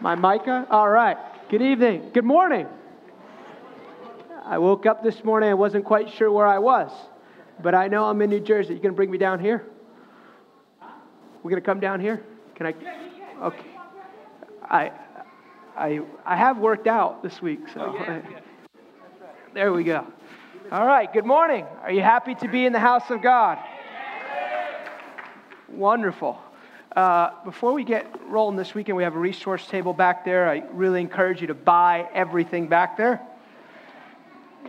My Micah? All right. Good evening. Good morning. I woke up this morning. I wasn't quite sure where I was, but I know I'm in New Jersey. You going to bring me down here? We're going to come down here? Can I? Okay. I, I, I have worked out this week, so. There we go. All right. Good morning. Are you happy to be in the house of God? Wonderful. Uh, before we get rolling this weekend, we have a resource table back there. I really encourage you to buy everything back there.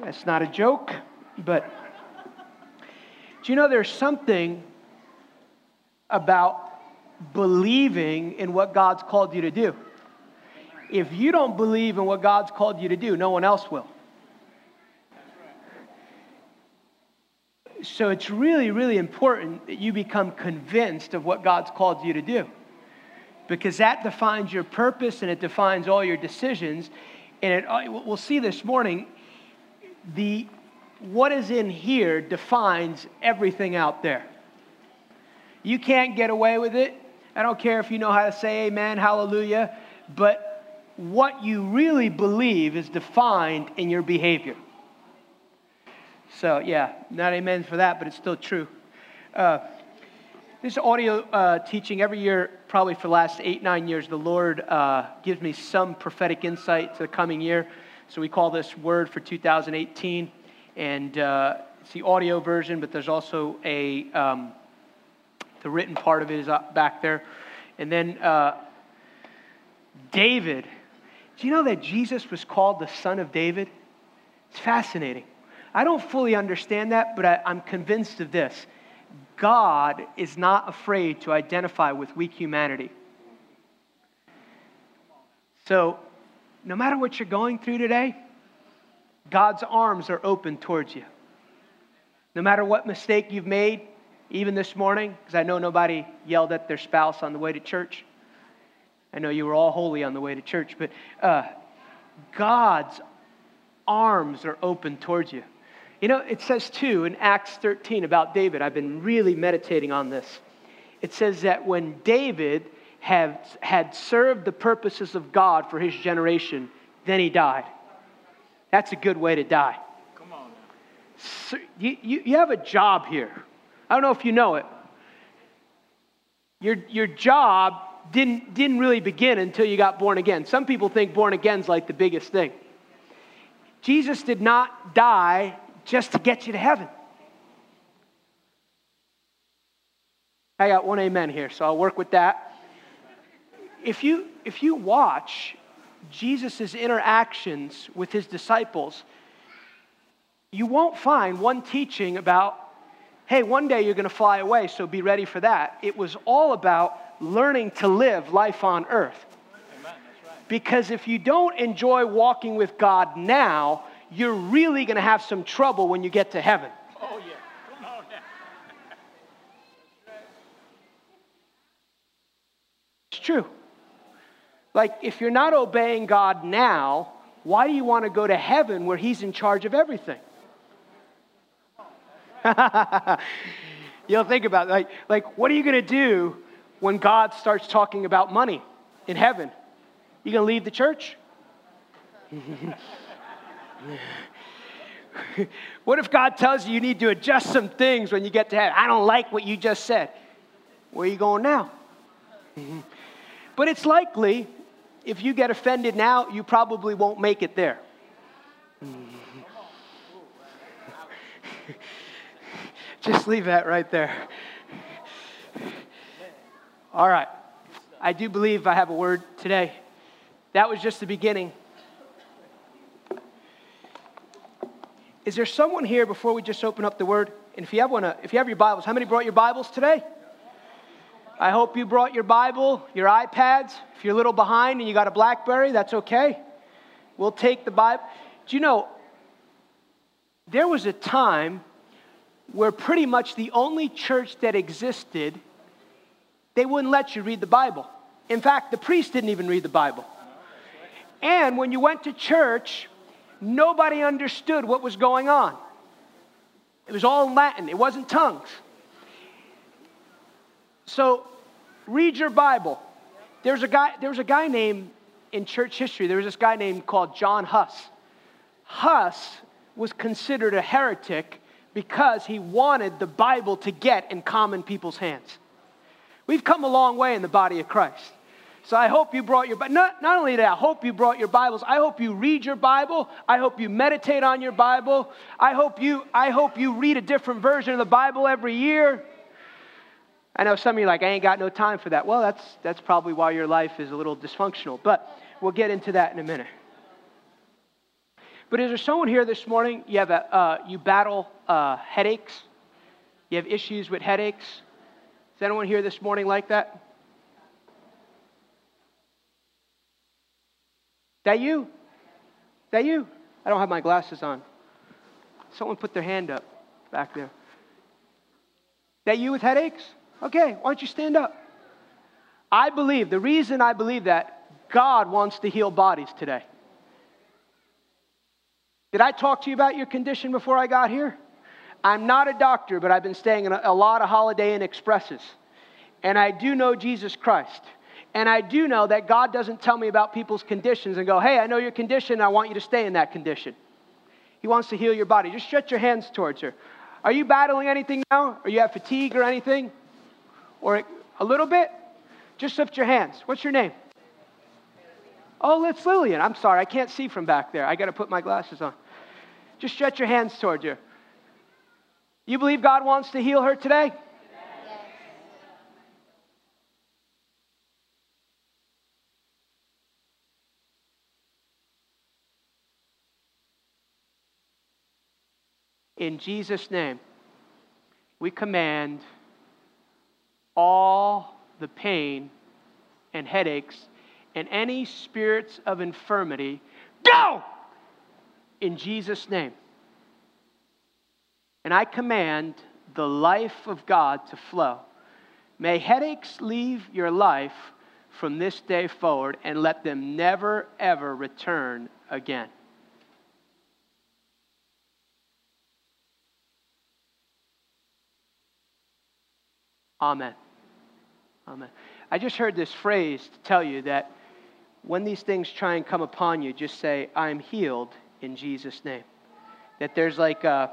That's not a joke, but do you know there's something about believing in what God's called you to do? If you don't believe in what God's called you to do, no one else will. So it's really, really important that you become convinced of what God's called you to do. Because that defines your purpose and it defines all your decisions. And it, uh, we'll see this morning, the, what is in here defines everything out there. You can't get away with it. I don't care if you know how to say amen, hallelujah, but what you really believe is defined in your behavior. So, yeah, not amen for that, but it's still true. Uh, this audio uh, teaching every year, probably for the last eight, nine years, the Lord uh, gives me some prophetic insight to the coming year. So we call this Word for 2018. And uh, it's the audio version, but there's also a, um, the written part of it is up back there. And then uh, David. Do you know that Jesus was called the Son of David? It's fascinating. I don't fully understand that, but I, I'm convinced of this God is not afraid to identify with weak humanity. So, no matter what you're going through today, God's arms are open towards you. No matter what mistake you've made, even this morning, because I know nobody yelled at their spouse on the way to church. I know you were all holy on the way to church, but uh, God's arms are open towards you. You know, it says too in Acts 13 about David. I've been really meditating on this. It says that when David had, had served the purposes of God for his generation, then he died. That's a good way to die. Come on. So you, you, you have a job here. I don't know if you know it. Your, your job didn't, didn't really begin until you got born again. Some people think born again is like the biggest thing. Jesus did not die just to get you to heaven. I got one amen here, so I'll work with that. If you, if you watch Jesus' interactions with his disciples, you won't find one teaching about, hey, one day you're going to fly away, so be ready for that. It was all about learning to live life on earth. Because if you don't enjoy walking with God now, you're really going to have some trouble when you get to heaven. Oh, yeah. Come on now. It's true. Like, if you're not obeying God now, why do you want to go to heaven where He's in charge of everything? You'll think about it. Like, like, what are you going to do when God starts talking about money in heaven? You going to leave the church? what if God tells you you need to adjust some things when you get to heaven? I don't like what you just said. Where are you going now? but it's likely if you get offended now, you probably won't make it there. Just leave that right there. All right. I do believe I have a word today. That was just the beginning. Is there someone here before we just open up the word? And if you have one, uh, if you have your Bibles, how many brought your Bibles today? I hope you brought your Bible, your iPads. If you're a little behind and you got a Blackberry, that's okay. We'll take the Bible. Do you know, there was a time where pretty much the only church that existed, they wouldn't let you read the Bible. In fact, the priest didn't even read the Bible. And when you went to church, nobody understood what was going on. It was all in Latin, it wasn't tongues. So read your Bible. There was a guy, there was a guy named, in church history, there was this guy named called John Huss. Huss was considered a heretic because he wanted the Bible to get in common people's hands. We've come a long way in the body of Christ. So I hope you brought your not not only that, I hope you brought your Bibles. I hope you read your Bible. I hope you meditate on your Bible. I hope you I hope you read a different version of the Bible every year. I know some of you like I ain't got no time for that. Well, that's that's probably why your life is a little dysfunctional, but we'll get into that in a minute. But is there someone here this morning? You have a uh, you battle uh, headaches. You have issues with headaches. Is anyone here this morning like that? That you? That you? I don't have my glasses on. Someone put their hand up back there. That you with headaches? Okay, why don't you stand up? I believe, the reason I believe that, God wants to heal bodies today. Did I talk to you about your condition before I got here? I'm not a doctor, but I've been staying in a, lot of Holiday Inn Expresses. And I do know Jesus Christ. And I do know that God doesn't tell me about people's conditions and go, hey, I know your condition, I want you to stay in that condition. He wants to heal your body. Just stretch your hands towards her. Are you battling anything now? Or you have fatigue or anything? Or a little bit? Just lift your hands. What's your name? Oh, it's Lillian. I'm sorry, I can't see from back there. I got to put my glasses on. Just stretch your hands towards her. You believe God wants to heal her today? In Jesus' name, we command all the pain and headaches and any spirits of infirmity go in Jesus' name. And I command the life of God to flow. May headaches leave your life from this day forward and let them never, ever return again. Amen. Amen. I just heard this phrase to tell you that when these things try and come upon you, just say, I'm healed in Jesus' name. That there's like a,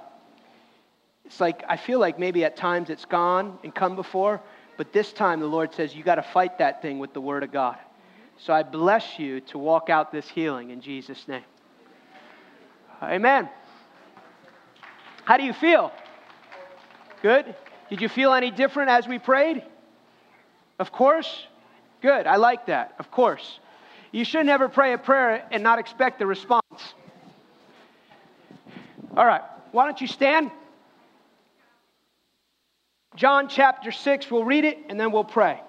it's like, I feel like maybe at times it's gone and come before, but this time the Lord says, you got to fight that thing with the Word of God. So I bless you to walk out this healing in Jesus' name. Amen. How do you feel? Good? Did you feel any different as we prayed? Of course. Good. I like that. Of course. You should never pray a prayer and not expect a response. All right. Why don't you stand? John chapter 6, we'll read it and then we'll pray.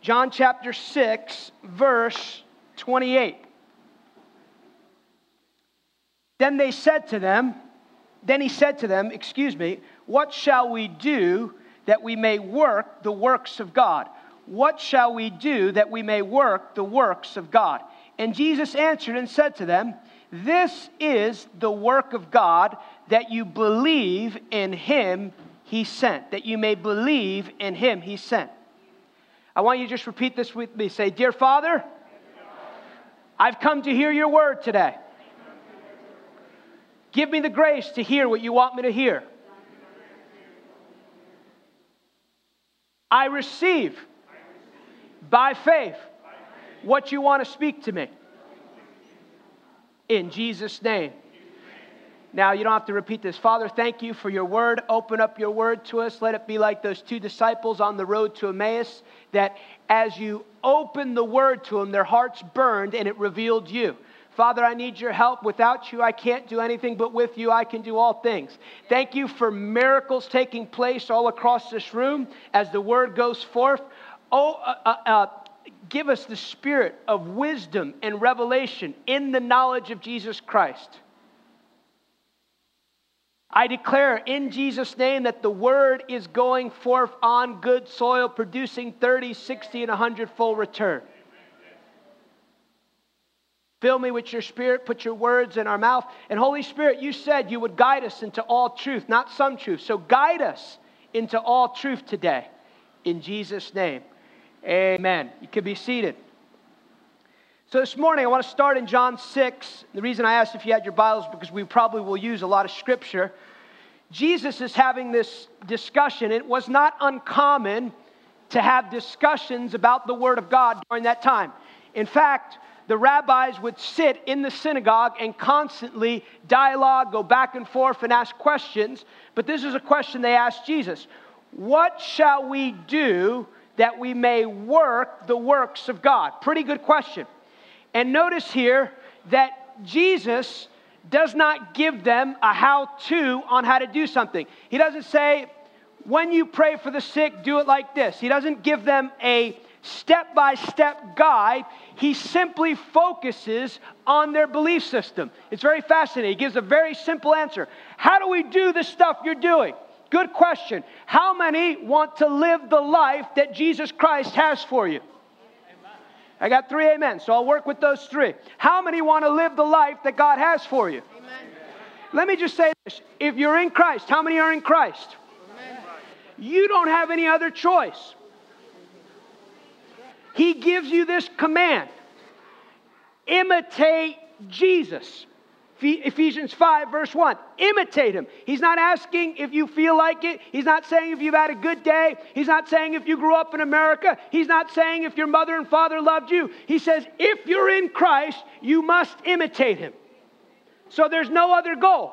John chapter 6, verse 28. Then they said to them, then he said to them, excuse me, what shall we do that we may work the works of God? What shall we do that we may work the works of God? And Jesus answered and said to them, This is the work of God, that you believe in him he sent, that you may believe in him he sent. I want you to just repeat this with me. Say, Dear Father, I've come to hear your word today. Give me the grace to hear what you want me to hear. I receive by faith what you want to speak to me. In Jesus' name. Now, you don't have to repeat this. Father, thank you for your word. Open up your word to us. Let it be like those two disciples on the road to Emmaus, that as you opened the word to them, their hearts burned and it revealed you. Father, I need your help. Without you, I can't do anything, but with you, I can do all things. Thank you for miracles taking place all across this room as the word goes forth. Oh, uh, uh, uh, give us the spirit of wisdom and revelation in the knowledge of Jesus Christ. I declare in Jesus' name that the word is going forth on good soil, producing 30, 60, and 100 full return. Fill me with your spirit, put your words in our mouth. And Holy Spirit, you said you would guide us into all truth, not some truth. So guide us into all truth today. In Jesus' name. Amen. You can be seated. So this morning I want to start in John 6. The reason I asked if you had your Bibles because we probably will use a lot of scripture. Jesus is having this discussion. It was not uncommon to have discussions about the Word of God during that time. In fact, the rabbis would sit in the synagogue and constantly dialogue, go back and forth, and ask questions. But this is a question they asked Jesus What shall we do that we may work the works of God? Pretty good question. And notice here that Jesus does not give them a how to on how to do something. He doesn't say, when you pray for the sick, do it like this. He doesn't give them a step by step guide. He simply focuses on their belief system. It's very fascinating. He gives a very simple answer How do we do the stuff you're doing? Good question. How many want to live the life that Jesus Christ has for you? I got three amen, so I'll work with those three. How many want to live the life that God has for you? Amen. Let me just say this. If you're in Christ, how many are in Christ? Amen. You don't have any other choice. He gives you this command imitate Jesus. Ephesians 5, verse 1. Imitate him. He's not asking if you feel like it. He's not saying if you've had a good day. He's not saying if you grew up in America. He's not saying if your mother and father loved you. He says if you're in Christ, you must imitate him. So there's no other goal.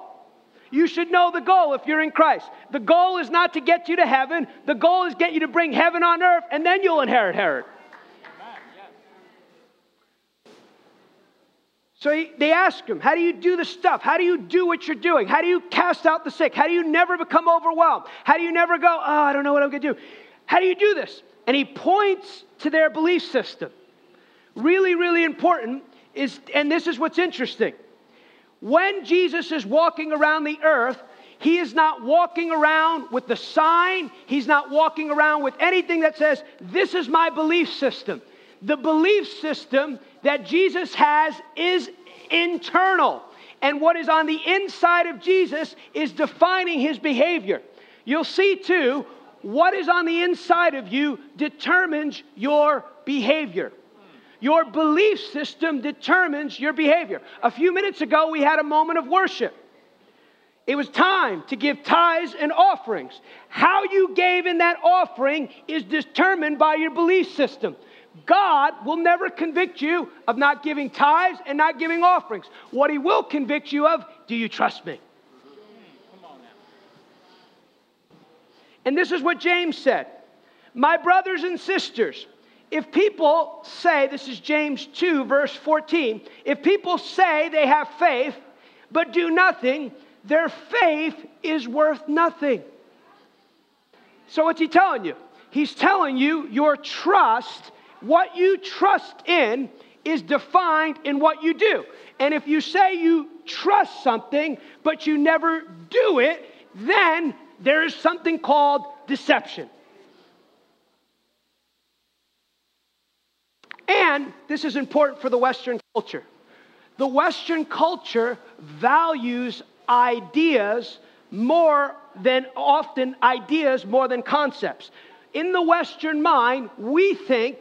You should know the goal if you're in Christ. The goal is not to get you to heaven. The goal is get you to bring heaven on earth, and then you'll inherit heaven. So he, they ask him, How do you do the stuff? How do you do what you're doing? How do you cast out the sick? How do you never become overwhelmed? How do you never go, Oh, I don't know what I'm going to do? How do you do this? And he points to their belief system. Really, really important is, and this is what's interesting. When Jesus is walking around the earth, he is not walking around with the sign, he's not walking around with anything that says, This is my belief system. The belief system that Jesus has is internal. And what is on the inside of Jesus is defining his behavior. You'll see too, what is on the inside of you determines your behavior. Your belief system determines your behavior. A few minutes ago, we had a moment of worship. It was time to give tithes and offerings. How you gave in that offering is determined by your belief system. God will never convict you of not giving tithes and not giving offerings. What He will convict you of, do you trust me? And this is what James said My brothers and sisters, if people say, this is James 2, verse 14, if people say they have faith but do nothing, their faith is worth nothing. So, what's he telling you? He's telling you your trust what you trust in is defined in what you do. And if you say you trust something, but you never do it, then there is something called deception. And this is important for the Western culture. The Western culture values ideas more than often ideas more than concepts. In the Western mind, we think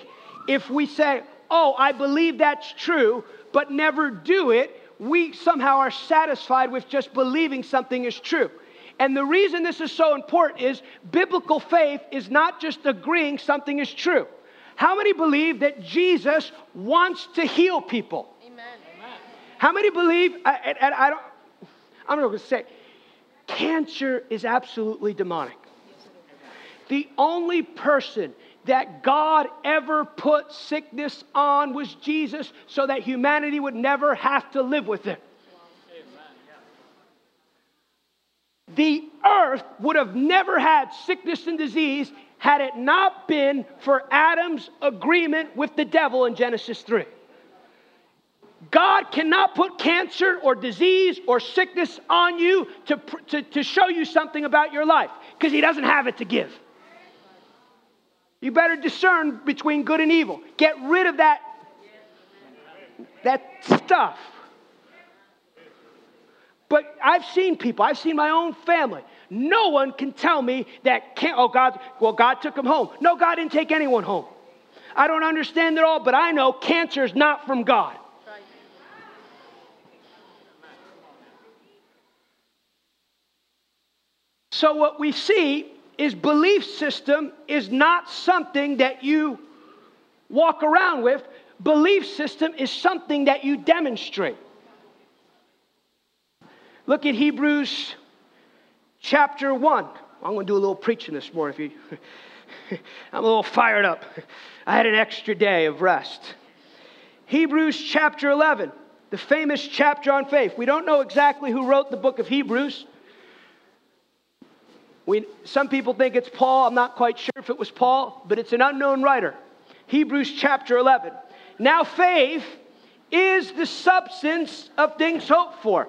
if we say, oh, I believe that's true, but never do it, we somehow are satisfied with just believing something is true. And the reason this is so important is biblical faith is not just agreeing something is true. How many believe that Jesus wants to heal people? Amen. How many believe, uh, I, I, I don't, I'm not going to say, cancer is absolutely demonic. The only person that God ever put sickness on was Jesus so that humanity would never have to live with it. The earth would have never had sickness and disease had it not been for Adam's agreement with the devil in Genesis 3. God cannot put cancer or disease or sickness on you to, to, to show you something about your life because He doesn't have it to give. You better discern between good and evil. Get rid of that, that stuff. But I've seen people, I've seen my own family. No one can tell me that can't, oh, God, well, God took him home. No, God didn't take anyone home. I don't understand it all, but I know cancer is not from God. So, what we see is belief system is not something that you walk around with, belief system is something that you demonstrate. Look at Hebrews chapter 1. I'm going to do a little preaching this morning. If you, I'm a little fired up. I had an extra day of rest. Hebrews chapter 11, the famous chapter on faith. We don't know exactly who wrote the book of Hebrews. We, some people think it's Paul. I'm not quite sure if it was Paul, but it's an unknown writer. Hebrews chapter 11. Now, faith is the substance of things hoped for.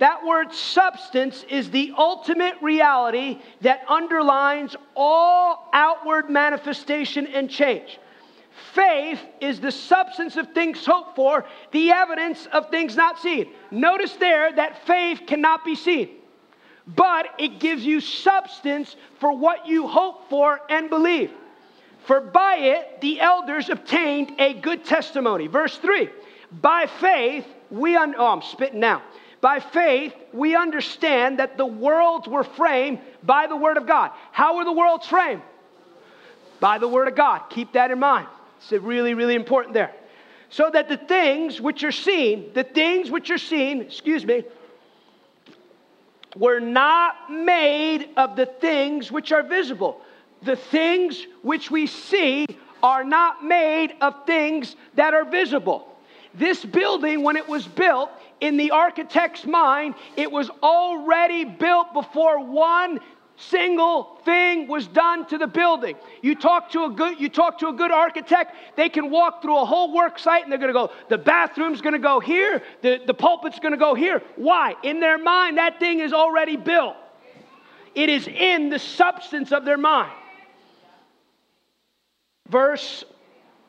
That word substance is the ultimate reality that underlines all outward manifestation and change. Faith is the substance of things hoped for, the evidence of things not seen. Notice there that faith cannot be seen, but it gives you substance for what you hope for and believe. For by it the elders obtained a good testimony. Verse 3 By faith, we, un- oh, I'm spitting now. By faith, we understand that the worlds were framed by the Word of God. How were the worlds framed? By the Word of God. Keep that in mind. It's really, really important there. So that the things which are seen, the things which are seen, excuse me, were not made of the things which are visible the things which we see are not made of things that are visible. This building, when it was built, in the architect's mind, it was already built before one single thing was done to the building. You talk to a good you talk to a good architect, they can walk through a whole work site and they're going to go the bathroom's going to go here, the the pulpit's going to go here. Why? In their mind that thing is already built. It is in the substance of their mind. Verse,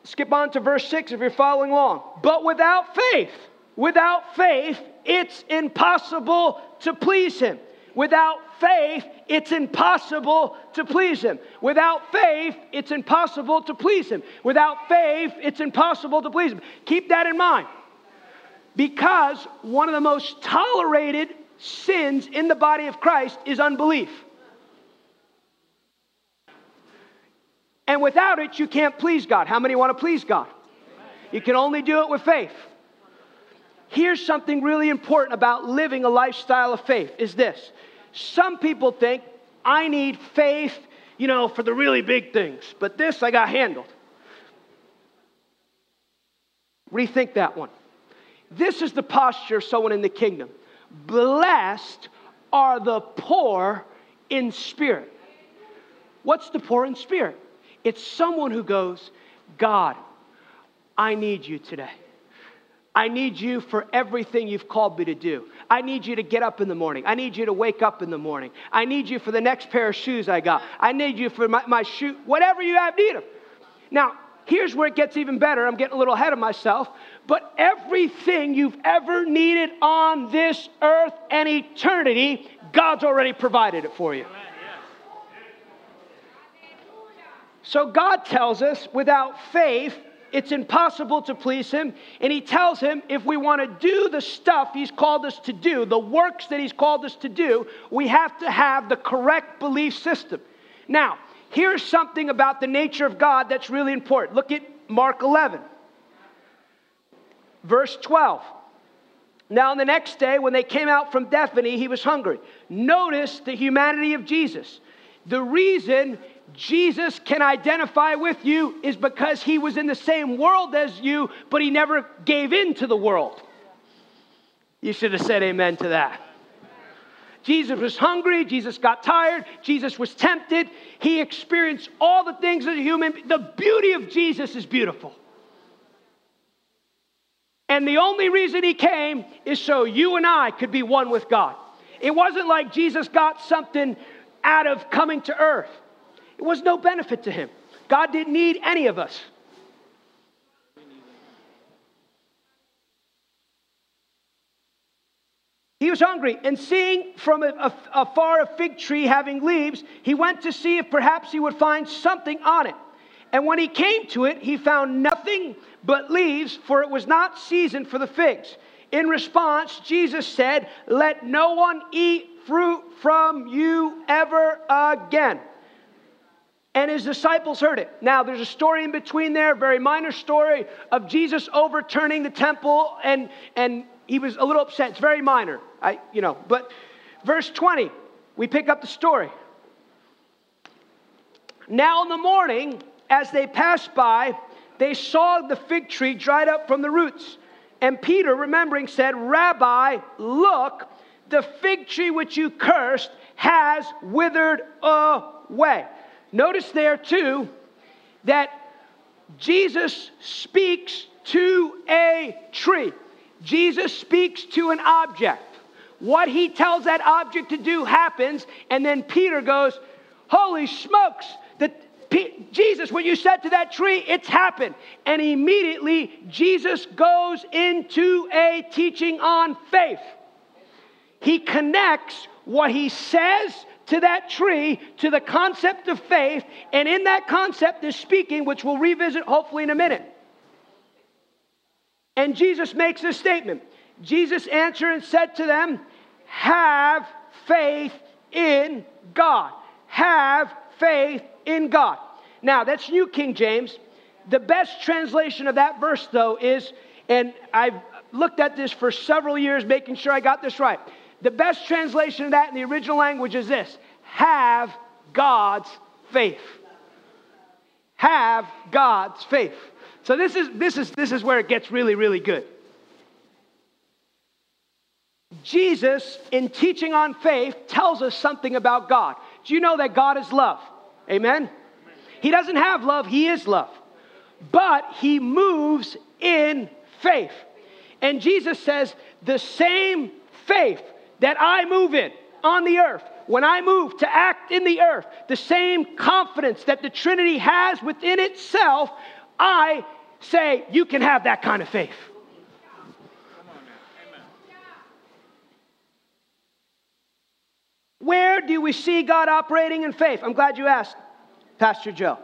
skip on to verse 6 if you're following along. But without faith, without faith, it's impossible to please him. Without faith, it's impossible to please him. Without faith, it's impossible to please him. Without faith, it's impossible to please him. Keep that in mind. Because one of the most tolerated sins in the body of Christ is unbelief. And without it, you can't please God. How many want to please God? You can only do it with faith. Here's something really important about living a lifestyle of faith is this. Some people think I need faith, you know, for the really big things, but this I got handled. Rethink that one. This is the posture of someone in the kingdom. Blessed are the poor in spirit. What's the poor in spirit? It's someone who goes, God, I need you today. I need you for everything you've called me to do. I need you to get up in the morning. I need you to wake up in the morning. I need you for the next pair of shoes I got. I need you for my, my shoe, whatever you have need of. Now, here's where it gets even better. I'm getting a little ahead of myself. But everything you've ever needed on this earth and eternity, God's already provided it for you. So God tells us without faith, it's impossible to please Him. And He tells him if we want to do the stuff He's called us to do, the works that He's called us to do, we have to have the correct belief system. Now, here's something about the nature of God that's really important. Look at Mark 11, verse 12. Now, on the next day, when they came out from Bethany, he was hungry. Notice the humanity of Jesus. The reason Jesus can identify with you is because he was in the same world as you, but he never gave in to the world. You should have said amen to that. Jesus was hungry, Jesus got tired, Jesus was tempted, he experienced all the things of a human. The beauty of Jesus is beautiful. And the only reason he came is so you and I could be one with God. It wasn't like Jesus got something out of coming to earth. It was no benefit to him. God didn't need any of us. He was hungry, and seeing from afar a fig tree having leaves, he went to see if perhaps he would find something on it. And when he came to it, he found nothing but leaves, for it was not season for the figs. In response, Jesus said, Let no one eat fruit from you ever again. And his disciples heard it. Now, there's a story in between there, very minor story of Jesus overturning the temple, and, and he was a little upset. It's very minor, I, you know. But verse 20, we pick up the story. Now in the morning, as they passed by, they saw the fig tree dried up from the roots. And Peter, remembering, said, Rabbi, look, the fig tree which you cursed has withered away. Notice there, too, that Jesus speaks to a tree. Jesus speaks to an object. What he tells that object to do happens, and then Peter goes, Holy smokes, that Jesus, when you said to that tree, it's happened. And immediately Jesus goes into a teaching on faith. He connects what he says to that tree to the concept of faith, and in that concept is speaking, which we'll revisit hopefully in a minute. And Jesus makes this statement Jesus answered and said to them, Have faith in God. Have faith in God. Now, that's New King James. The best translation of that verse, though, is, and I've looked at this for several years, making sure I got this right. The best translation of that in the original language is this have God's faith. Have God's faith. So this is this is this is where it gets really really good. Jesus in teaching on faith tells us something about God. Do you know that God is love? Amen. He doesn't have love, he is love. But he moves in faith. And Jesus says, the same faith that I move in on the earth, when I move to act in the earth, the same confidence that the Trinity has within itself, I say, you can have that kind of faith. Where do we see God operating in faith? I'm glad you asked, Pastor Joe.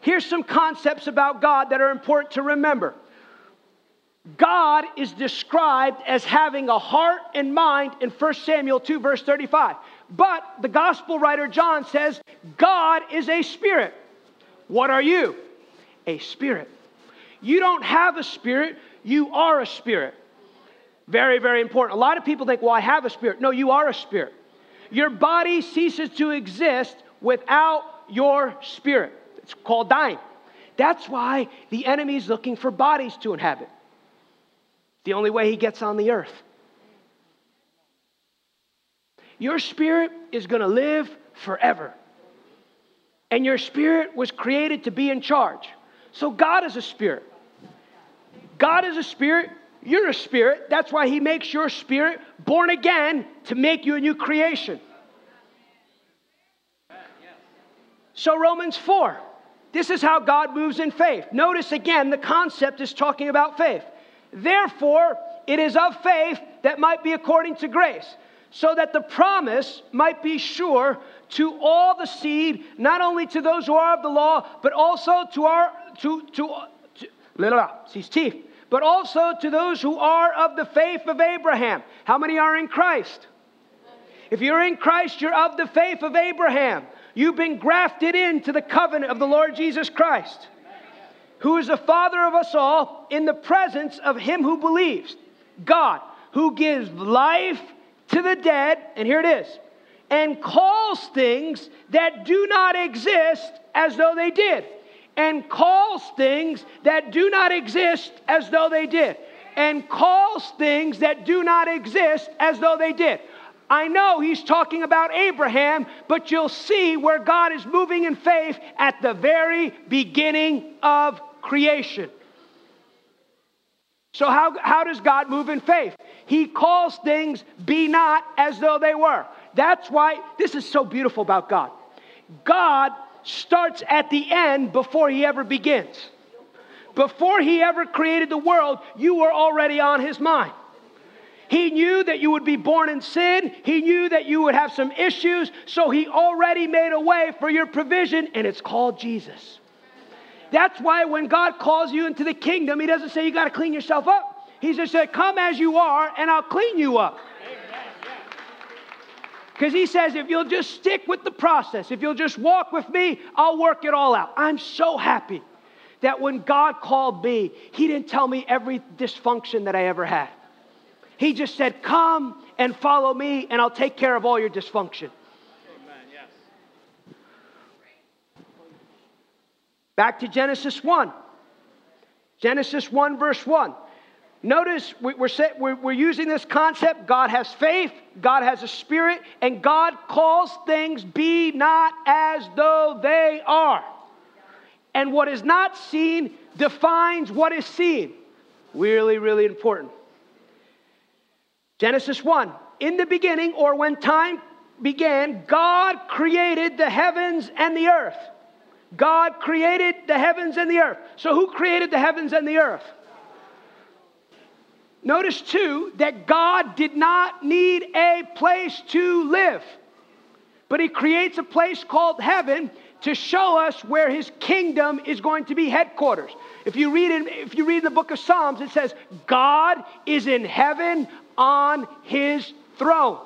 Here's some concepts about God that are important to remember. God is described as having a heart and mind in 1 Samuel 2, verse 35. But the gospel writer John says, God is a spirit. What are you? A spirit. You don't have a spirit, you are a spirit. Very, very important. A lot of people think, well, I have a spirit. No, you are a spirit. Your body ceases to exist without your spirit. It's called dying. That's why the enemy is looking for bodies to inhabit the only way he gets on the earth. Your spirit is going to live forever. And your spirit was created to be in charge. So God is a spirit. God is a spirit. You're a spirit. That's why he makes your spirit born again to make you a new creation. So, Romans 4. This is how God moves in faith. Notice again, the concept is talking about faith. Therefore, it is of faith that might be according to grace, so that the promise might be sure to all the seed, not only to those who are of the law, but also to our to to, to blah, but also to those who are of the faith of Abraham. How many are in Christ? If you're in Christ, you're of the faith of Abraham. You've been grafted into the covenant of the Lord Jesus Christ who is the Father of us all, in the presence of him who believes, God, who gives life to the dead, and here it is, and calls things that do not exist as though they did, and calls things that do not exist as though they did, and calls things that do not exist as though they did. I know he's talking about Abraham, but you'll see where God is moving in faith at the very beginning of creation. So, how, how does God move in faith? He calls things be not as though they were. That's why this is so beautiful about God. God starts at the end before he ever begins. Before he ever created the world, you were already on his mind. He knew that you would be born in sin. He knew that you would have some issues. So he already made a way for your provision, and it's called Jesus. That's why when God calls you into the kingdom, He doesn't say you got to clean yourself up. He just said, Come as you are, and I'll clean you up. Because he says, if you'll just stick with the process, if you'll just walk with me, I'll work it all out. I'm so happy that when God called me, he didn't tell me every dysfunction that I ever had. He just said, Come and follow me, and I'll take care of all your dysfunction. Amen, yes. Back to Genesis 1. Genesis 1, verse 1. Notice we're, we're, we're using this concept God has faith, God has a spirit, and God calls things be not as though they are. And what is not seen defines what is seen. Really, really important. Genesis 1 In the beginning, or when time began, God created the heavens and the earth. God created the heavens and the earth. So, who created the heavens and the earth? Notice too that God did not need a place to live, but He creates a place called heaven to show us where His kingdom is going to be headquarters. If you read in, if you read in the book of Psalms, it says, God is in heaven on His throne.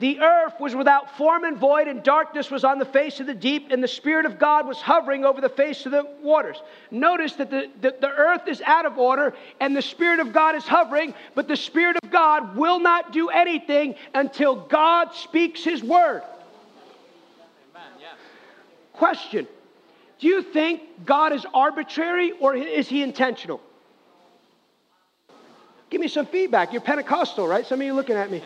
The earth was without form and void, and darkness was on the face of the deep, and the Spirit of God was hovering over the face of the waters. Notice that the, the, the, earth is out of order, and the Spirit of God is hovering, but the Spirit of God will not do anything until God speaks His word. Amen, yes. Question Do you think God is arbitrary or is He intentional? Give me some feedback. You're Pentecostal, right? Some of you looking at me.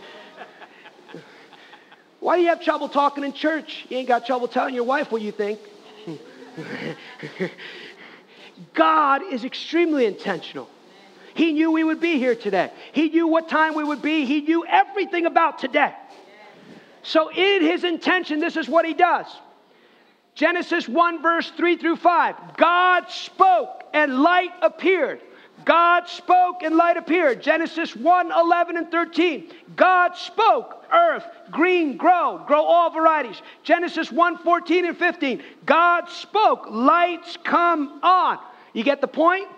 Why do you have trouble talking in church? You ain't got trouble telling your wife what you think. God is extremely intentional. He knew we would be here today. He knew what time we would be. He knew everything about today. So, in his intention, this is what he does. Genesis 1, verse 3 through 5. God spoke and light appeared. God spoke and light appeared. Genesis 1 11 and 13. God spoke, earth, green, grow, grow all varieties. Genesis 1 14 and 15. God spoke, lights come on. You get the point?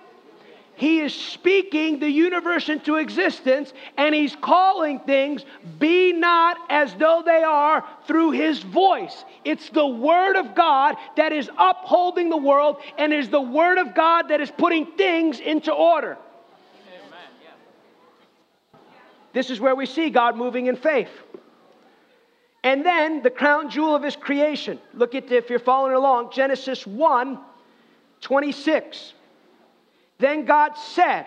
He is speaking the universe into existence and he's calling things be not as though they are through his voice. It's the word of God that is upholding the world and is the word of God that is putting things into order. This is where we see God moving in faith. And then the crown jewel of his creation. Look at if you're following along, Genesis 1 26. Then God said,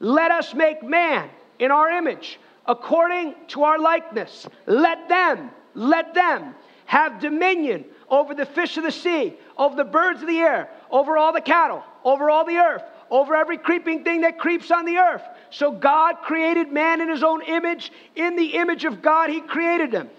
Let us make man in our image, according to our likeness. Let them, let them have dominion over the fish of the sea, over the birds of the air, over all the cattle, over all the earth, over every creeping thing that creeps on the earth. So God created man in his own image. In the image of God, he created them.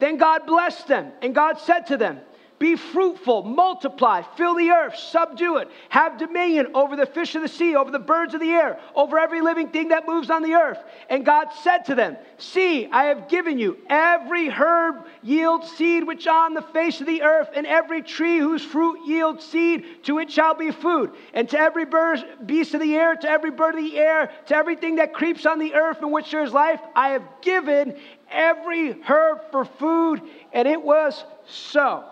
Then God blessed them, and God said to them, be fruitful, multiply, fill the earth, subdue it, have dominion over the fish of the sea, over the birds of the air, over every living thing that moves on the earth. And God said to them, See, I have given you every herb yields seed which on the face of the earth, and every tree whose fruit yields seed, to it shall be food. And to every bird, beast of the air, to every bird of the air, to everything that creeps on the earth in which there is life, I have given every herb for food. And it was so.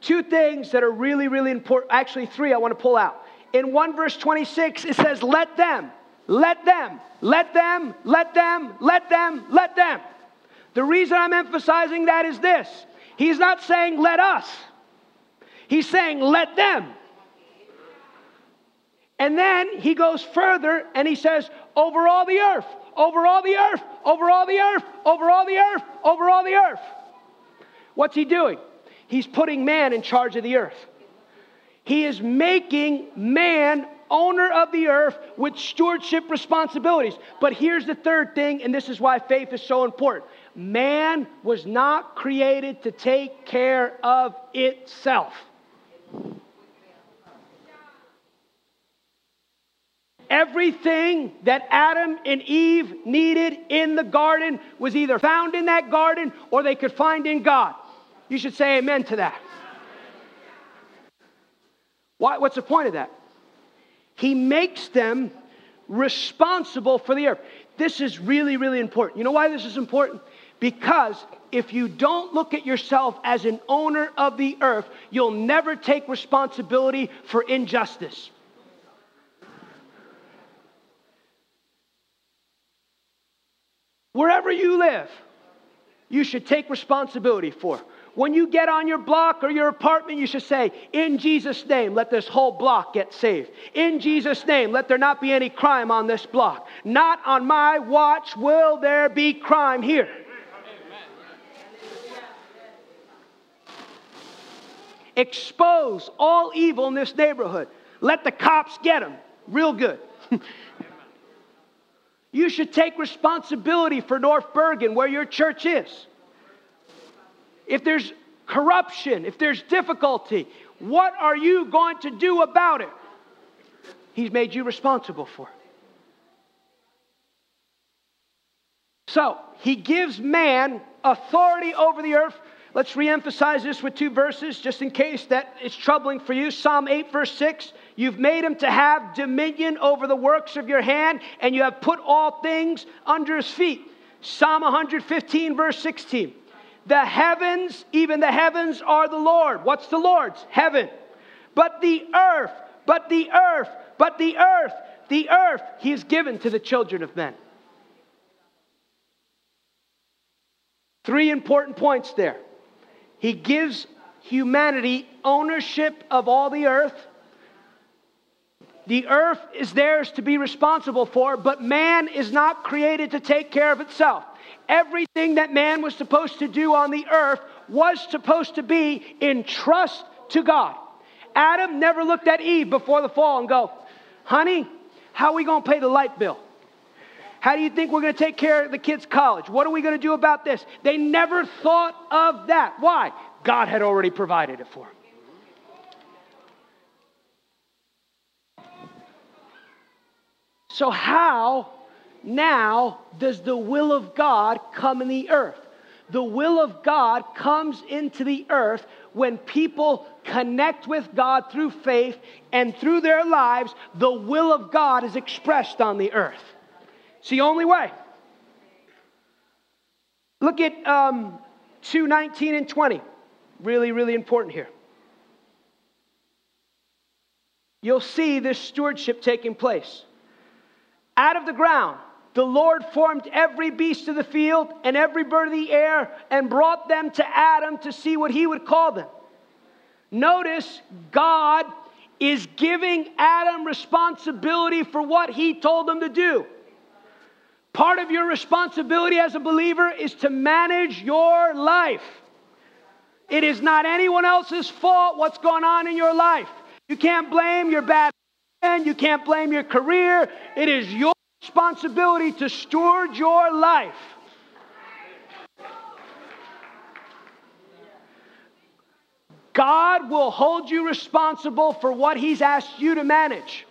Two things that are really, really important. Actually, three I want to pull out. In 1 verse 26, it says, Let them, let them, let them, let them, let them, let them. The reason I'm emphasizing that is this He's not saying, Let us, He's saying, Let them. And then he goes further and he says, Over all the earth, over all the earth, over all the earth, over all the earth, over all the earth. What's he doing? He's putting man in charge of the earth. He is making man owner of the earth with stewardship responsibilities. But here's the third thing, and this is why faith is so important man was not created to take care of itself. Everything that Adam and Eve needed in the garden was either found in that garden or they could find in God. You should say amen to that. Why, what's the point of that? He makes them responsible for the earth. This is really, really important. You know why this is important? Because if you don't look at yourself as an owner of the earth, you'll never take responsibility for injustice. Wherever you live, you should take responsibility for. When you get on your block or your apartment, you should say, In Jesus' name, let this whole block get saved. In Jesus' name, let there not be any crime on this block. Not on my watch will there be crime here. Expose all evil in this neighborhood. Let the cops get them. Real good. you should take responsibility for North Bergen, where your church is if there's corruption, if there's difficulty, what are you going to do about it? He's made you responsible for. It. So, he gives man authority over the earth. Let's reemphasize this with two verses just in case that it's troubling for you. Psalm 8, verse 6 You've made him to have dominion over the works of your hand, and you have put all things under his feet. Psalm 115, verse 16 the heavens, even the heavens are the Lord. What's the Lord's? Heaven. But the earth, but the earth, but the earth, the earth, he has given to the children of men. Three important points there. He gives humanity ownership of all the earth. The earth is theirs to be responsible for, but man is not created to take care of itself. Everything that man was supposed to do on the earth was supposed to be in trust to God. Adam never looked at Eve before the fall and go, honey, how are we going to pay the light bill? How do you think we're going to take care of the kids' college? What are we going to do about this? They never thought of that. Why? God had already provided it for them. So, how now does the will of God come in the earth? The will of God comes into the earth when people connect with God through faith and through their lives, the will of God is expressed on the earth. It's the only way. Look at um, 2 19 and 20. Really, really important here. You'll see this stewardship taking place. Out of the ground, the Lord formed every beast of the field and every bird of the air and brought them to Adam to see what he would call them. Notice God is giving Adam responsibility for what he told him to do. Part of your responsibility as a believer is to manage your life. It is not anyone else's fault what's going on in your life. You can't blame your bad friend, you can't blame your career. It is your responsibility to steward your life. God will hold you responsible for what He's asked you to manage.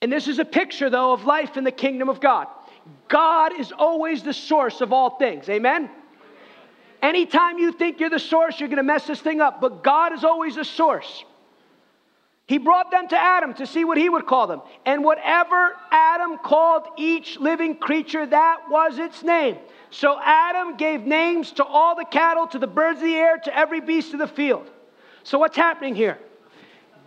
And this is a picture, though, of life in the kingdom of God. God is always the source of all things. Amen? Anytime you think you're the source, you're going to mess this thing up. But God is always the source. He brought them to Adam to see what he would call them. And whatever Adam called each living creature, that was its name. So Adam gave names to all the cattle, to the birds of the air, to every beast of the field. So what's happening here?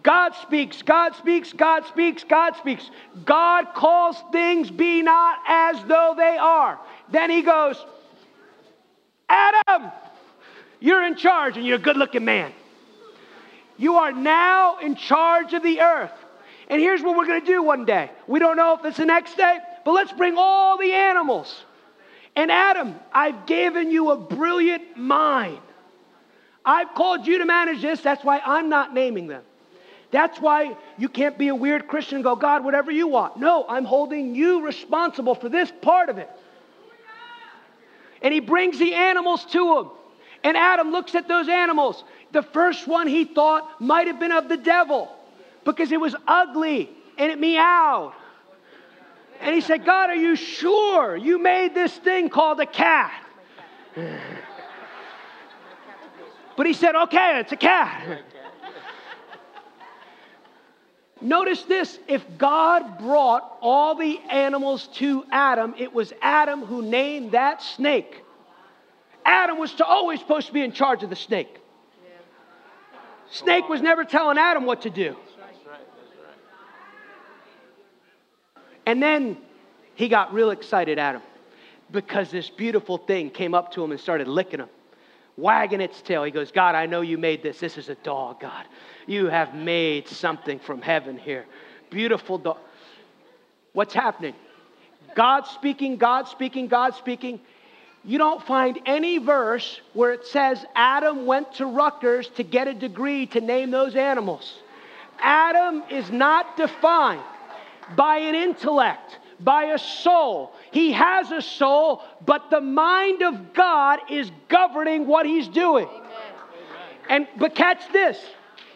God speaks, God speaks, God speaks, God speaks. God calls things be not as though they are. Then he goes, Adam, you're in charge and you're a good looking man. You are now in charge of the earth. And here's what we're going to do one day. We don't know if it's the next day, but let's bring all the animals. And Adam, I've given you a brilliant mind. I've called you to manage this. That's why I'm not naming them. That's why you can't be a weird Christian and go, God, whatever you want. No, I'm holding you responsible for this part of it. And he brings the animals to him. And Adam looks at those animals The first one he thought might have been of the devil because it was ugly and it meowed. And he said, God, are you sure you made this thing called a cat? But he said, okay, it's a cat. Notice this if God brought all the animals to Adam, it was Adam who named that snake. Adam was always supposed to be in charge of the snake. Snake was never telling Adam what to do. And then he got real excited, Adam, because this beautiful thing came up to him and started licking him wagging its tail. He goes, God, I know you made this. This is a dog, God. You have made something from heaven here. Beautiful dog. What's happening? God speaking, God speaking, God speaking. You don't find any verse where it says Adam went to Rutgers to get a degree to name those animals. Adam is not defined by an intellect by a soul. He has a soul, but the mind of God is governing what he's doing. Amen. And but catch this.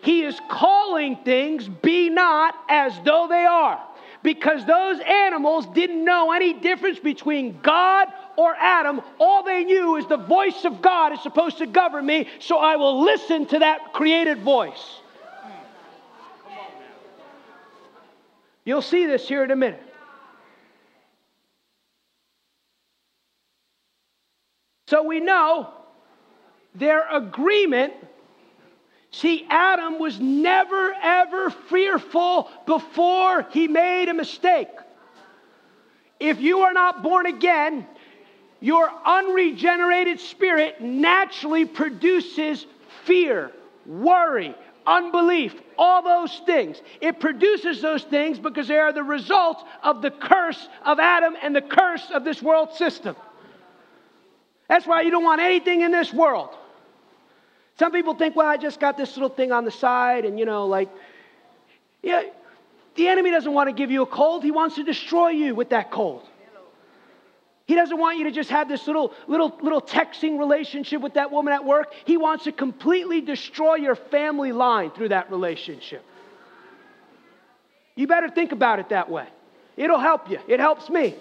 He is calling things be not as though they are. Because those animals didn't know any difference between God or Adam. All they knew is the voice of God is supposed to govern me, so I will listen to that created voice. You'll see this here in a minute. So we know their agreement. See, Adam was never, ever fearful before he made a mistake. If you are not born again, your unregenerated spirit naturally produces fear, worry, unbelief, all those things. It produces those things because they are the result of the curse of Adam and the curse of this world system. That's why you don't want anything in this world. Some people think, well, I just got this little thing on the side, and you know, like, yeah, the enemy doesn't want to give you a cold. He wants to destroy you with that cold. He doesn't want you to just have this little, little, little texting relationship with that woman at work. He wants to completely destroy your family line through that relationship. You better think about it that way. It'll help you. It helps me.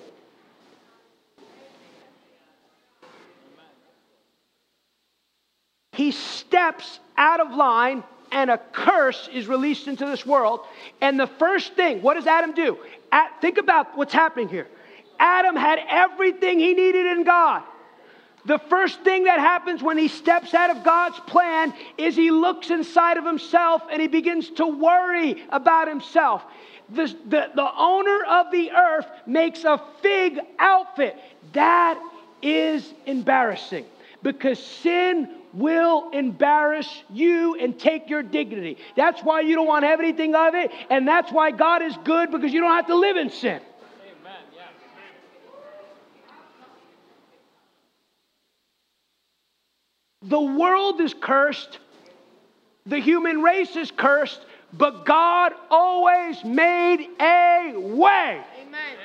he steps out of line and a curse is released into this world. And the first thing, what does Adam do? At, think about what's happening here. Adam had everything he needed in God. The first thing that happens when he steps out of God's plan is he looks inside of himself and he begins to worry about himself. The, the, the owner of the earth makes a fig outfit. That is embarrassing because sin will embarrass you and take your dignity. That's why you don't want to have anything of it, and that's why God is good because you don't have to live in sin. Amen. Yeah. The world is cursed, the human race is cursed, but God always made a way. Amen.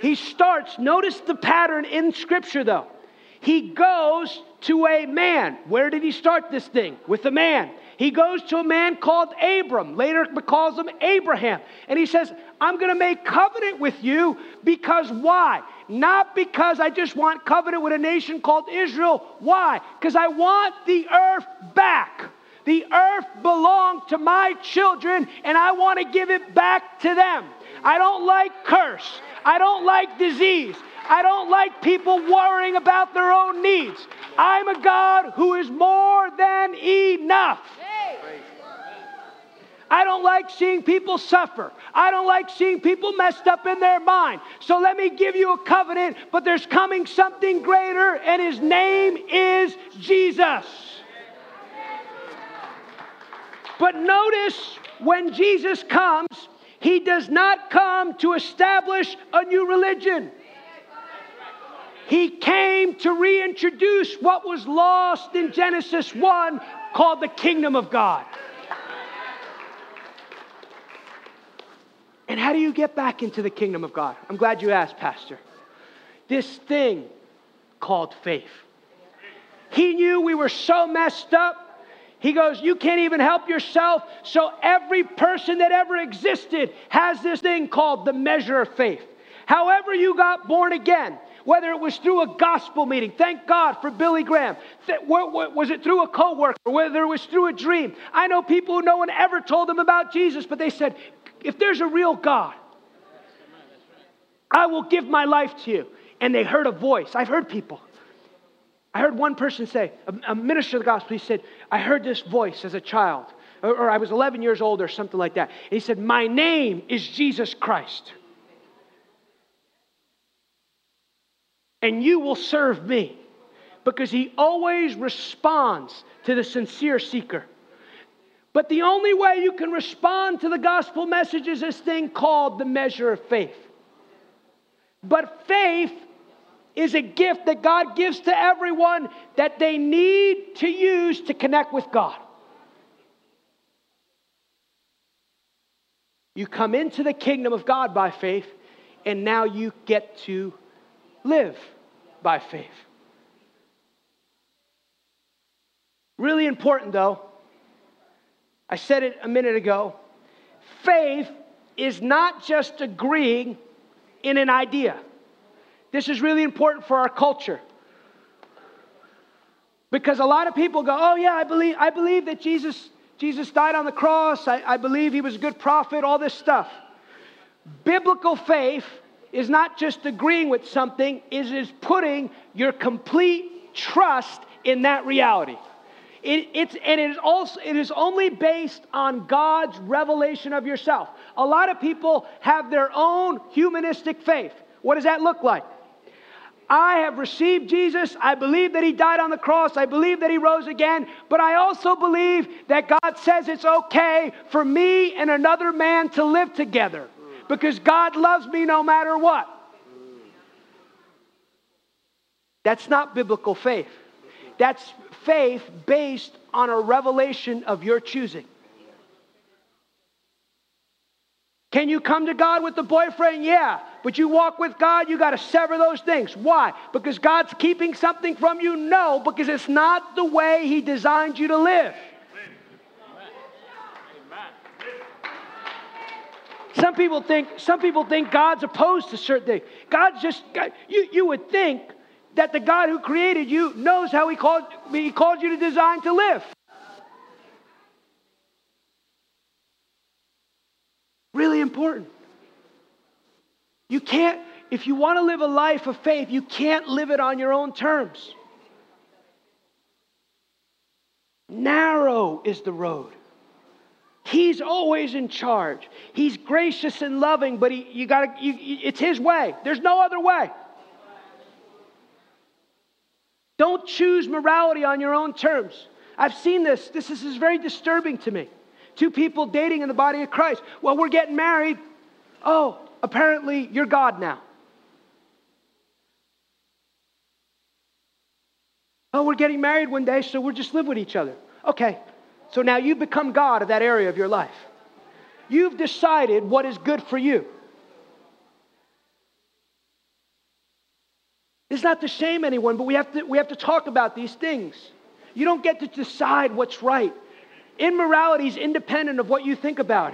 He starts, notice the pattern in Scripture though he goes to a man. Where did he start this thing? With a man. He goes to a man called Abram, later calls him Abraham. And he says, I'm going to make covenant with you because why? Not because I just want covenant with a nation called Israel. Why? Because I want the earth back. The earth belonged to my children, and I want to give it back to them. I don't like curse. I don't like disease. I don't like people worrying about their own needs. I'm a God who is more than enough. I don't like seeing people suffer. I don't like seeing people messed up in their mind. So let me give you a covenant, but there's coming something greater, and his name is Jesus. But notice when Jesus comes, he does not come to establish a new religion. He came to reintroduce what was lost in Genesis 1 called the kingdom of God. And how do you get back into the kingdom of God? I'm glad you asked, Pastor. This thing called faith. He knew we were so messed up. He goes, You can't even help yourself. So every person that ever existed has this thing called the measure of faith. However, you got born again, whether it was through a gospel meeting, thank God for Billy Graham. Was it through a coworker? Whether it was through a dream? I know people who no one ever told them about Jesus, but they said, if there's a real God, I will give my life to you. And they heard a voice. I've heard people. I heard one person say, a, minister of the gospel, he said, I heard this voice as a child, or, or I was 11 years old or something like that. And he said, My name is Jesus Christ. And you will serve me. Because he always responds to the sincere seeker. But the only way you can respond to the gospel message is this thing called the measure of faith. But faith is a gift that God gives to everyone that they need to use to connect with God. You come into the kingdom of God by faith, and now you get to live by faith. Really important, though. I said it a minute ago. Faith is not just agreeing in an idea. This is really important for our culture. Because a lot of people go, oh, yeah, I believe, I believe that Jesus, Jesus died on the cross. I, I believe he was a good prophet, all this stuff. Biblical faith is not just agreeing with something, it is putting your complete trust in that reality. It, it's, and it is, also, it is only based on God's revelation of yourself. A lot of people have their own humanistic faith. What does that look like? I have received Jesus. I believe that He died on the cross. I believe that He rose again. But I also believe that God says it's okay for me and another man to live together because God loves me no matter what. That's not biblical faith. That's faith based on a revelation of your choosing. Can you come to God with the boyfriend? Yeah. But you walk with God, you got to sever those things. Why? Because God's keeping something from you? No, because it's not the way He designed you to live. Some people think some people think God's opposed to certain things. God's just God, you, you would think that the God who created you knows how he called, he called you to design to live. Really important. You can't, if you want to live a life of faith, you can't live it on your own terms. Narrow is the road. He's always in charge. He's gracious and loving, but he, you gotta, you, it's His way. There's no other way. Don't choose morality on your own terms. I've seen this. This is very disturbing to me. Two people dating in the body of Christ. Well, we're getting married. Oh, apparently you're God now. Oh, we're getting married one day, so we'll just live with each other. Okay, so now you've become God of that area of your life. You've decided what is good for you. It's not to shame anyone, but we have to, we have to talk about these things. You don't get to decide what's right. Immorality is independent of what you think about.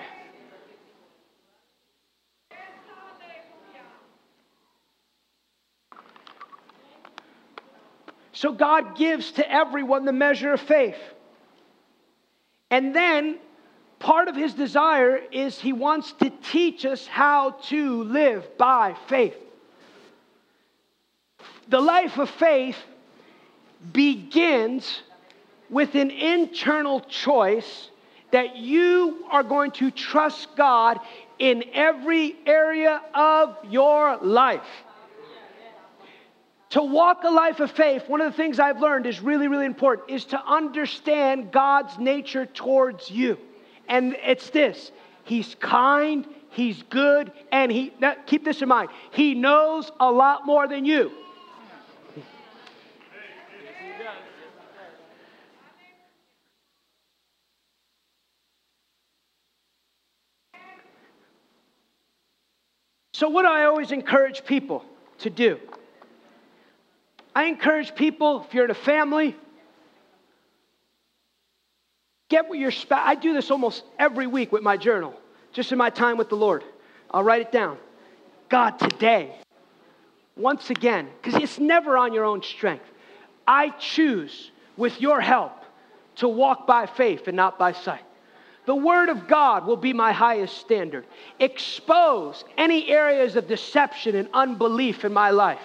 So God gives to everyone the measure of faith. And then part of his desire is he wants to teach us how to live by faith. The life of faith begins with an internal choice that you are going to trust God in every area of your life. To walk a life of faith, one of the things I've learned is really, really important, is to understand God's nature towards you. And it's this He's kind, He's good, and He, keep this in mind, He knows a lot more than you. So, what do I always encourage people to do? I encourage people, if you're in a family, get what your spouse. I do this almost every week with my journal, just in my time with the Lord. I'll write it down. God, today, once again, because it's never on your own strength, I choose with your help to walk by faith and not by sight. The Word of God will be my highest standard. Expose any areas of deception and unbelief in my life.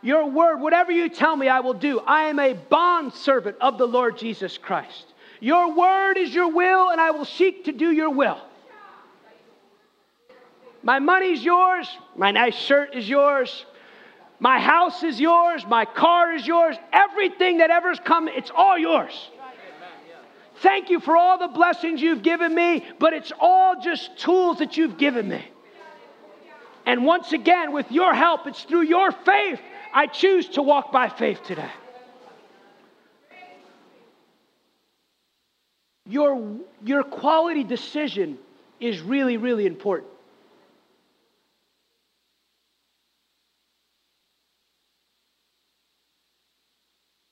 Your Word, whatever you tell me, I will do. I am a bond servant of the Lord Jesus Christ. Your Word is your will, and I will seek to do your will. My money's yours. My nice shirt is yours. My house is yours. My car is yours. Everything that ever's come, it's all yours. Thank you for all the blessings you've given me, but it's all just tools that you've given me. And once again, with your help, it's through your faith I choose to walk by faith today. Your, your quality decision is really, really important.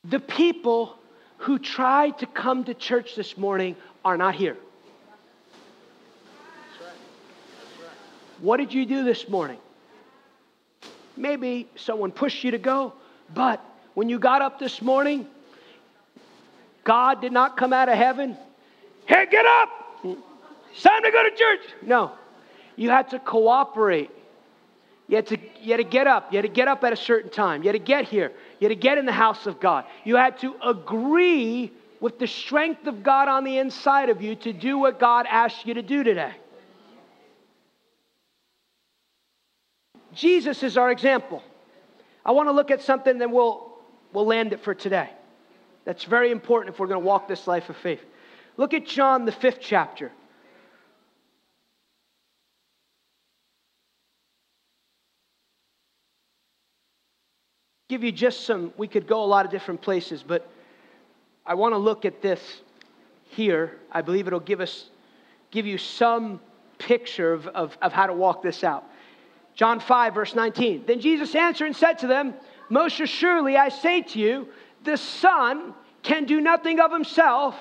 The people who tried to come to church this morning are not here. What did you do this morning? Maybe someone pushed you to go, but when you got up this morning, God did not come out of heaven. Hey, get up! It's time to go to church. No, you had to cooperate. You had, to, you had to get up. You had to get up at a certain time. You had to get here. You had to get in the house of God. You had to agree with the strength of God on the inside of you to do what God asked you to do today. Jesus is our example. I want to look at something, then we'll, we'll land it for today. That's very important if we're going to walk this life of faith. Look at John, the fifth chapter. Give you just some, we could go a lot of different places, but I want to look at this here. I believe it'll give us, give you some picture of, of, of how to walk this out. John 5, verse 19. Then Jesus answered and said to them, Most assuredly I say to you, the Son can do nothing of himself,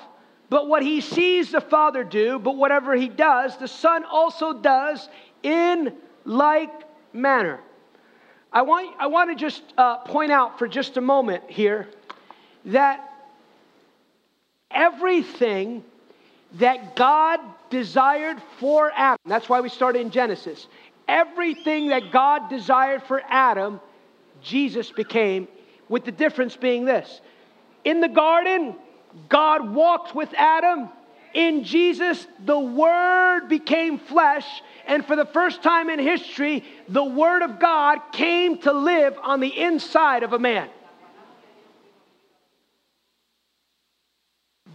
but what he sees the Father do, but whatever he does, the Son also does in like manner. I want, I want to just uh, point out for just a moment here that everything that God desired for Adam, that's why we started in Genesis, everything that God desired for Adam, Jesus became, with the difference being this. In the garden, God walked with Adam. In Jesus, the Word became flesh and for the first time in history, the Word of God came to live on the inside of a man.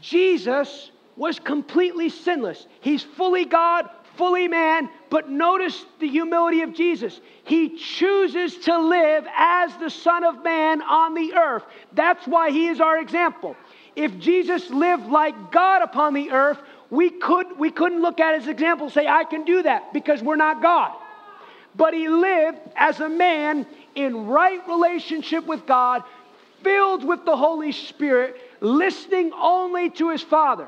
Jesus was completely sinless. He's fully God, fully man, but notice the humility of Jesus. He chooses to live as the Son of Man on the earth. That's why he is our example. If Jesus lived like God upon the earth, we, could, we couldn't look at his example and say, I can do that because we're not God. But he lived as a man in right relationship with God, filled with the Holy Spirit, listening only to his Father.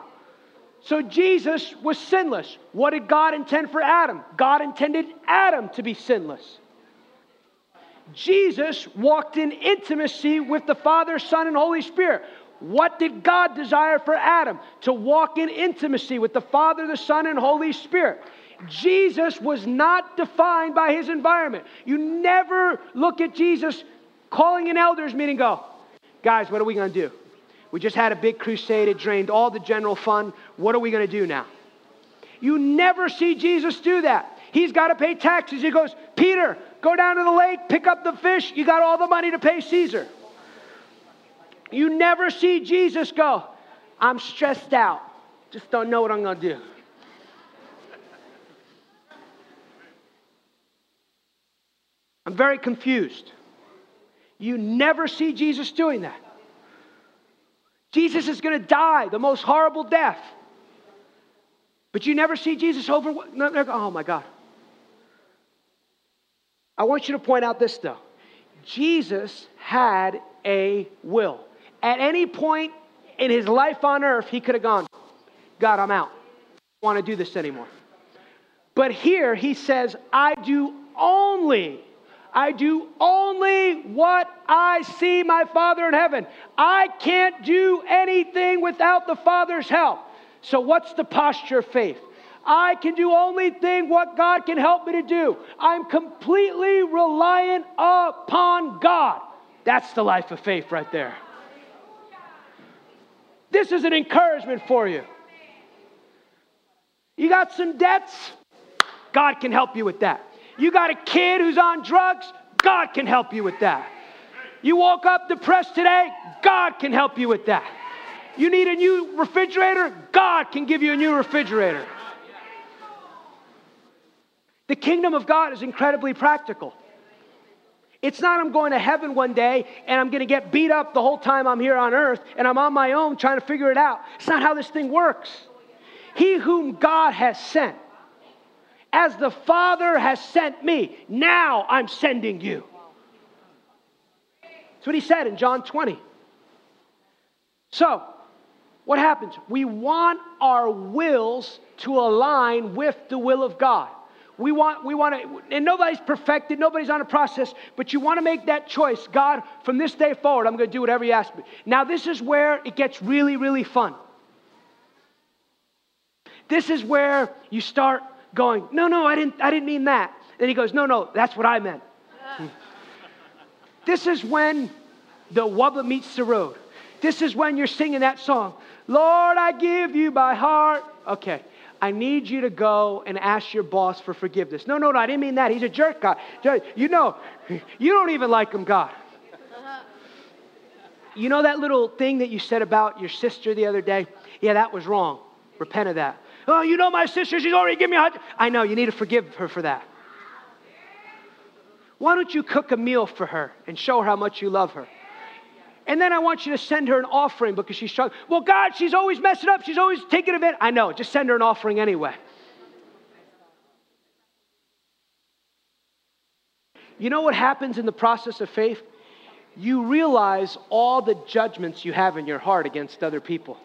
So Jesus was sinless. What did God intend for Adam? God intended Adam to be sinless. Jesus walked in intimacy with the Father, Son, and Holy Spirit. What did God desire for Adam? To walk in intimacy with the Father, the Son, and Holy Spirit. Jesus was not defined by his environment. You never look at Jesus calling an elders meeting go, guys, what are we going to do? We just had a big crusade, it drained all the general fund. What are we going to do now? You never see Jesus do that. He's got to pay taxes. He goes, Peter, go down to the lake, pick up the fish. You got all the money to pay Caesar. You never see Jesus go, I'm stressed out. Just don't know what I'm going to do. I'm very confused. You never see Jesus doing that. Jesus is going to die the most horrible death. But you never see Jesus over. Oh my God. I want you to point out this though. Jesus had a will. At any point in his life on earth, he could have gone, God, I'm out. I don't want to do this anymore. But here he says, I do only, I do only what I see my Father in heaven. I can't do anything without the Father's help. So, what's the posture of faith? I can do only thing what God can help me to do. I'm completely reliant upon God. That's the life of faith right there. This is an encouragement for you. You got some debts? God can help you with that. You got a kid who's on drugs? God can help you with that. You woke up depressed today? God can help you with that. You need a new refrigerator? God can give you a new refrigerator. The kingdom of God is incredibly practical. It's not I'm going to heaven one day and I'm going to get beat up the whole time I'm here on earth and I'm on my own trying to figure it out. It's not how this thing works. He whom God has sent, as the Father has sent me, now I'm sending you. That's what he said in John 20. So, what happens? We want our wills to align with the will of God. We want, we want to, and nobody's perfected, nobody's on a process, but you want to make that choice. God, from this day forward, I'm going to do whatever you ask me. Now, this is where it gets really, really fun. This is where you start going, no, no, I didn't, I didn't mean that. Then he goes, no, no, that's what I meant. this is when the rubber meets the road. This is when you're singing that song, Lord, I give you my heart. Okay, I need you to go and ask your boss for forgiveness. No, no, no, I didn't mean that. He's a jerk, God. You know, you don't even like him, God. You know that little thing that you said about your sister the other day? Yeah, that was wrong. Repent of that. Oh, you know my sister, she's already given me a hot. I know, you need to forgive her for that. Why don't you cook a meal for her and show her how much you love her? And then I want you to send her an offering because she's struggling. Well, God, she's always messing up. She's always taking a bit. I know, just send her an offering anyway. You know what happens in the process of faith? You realize all the judgments you have in your heart against other people.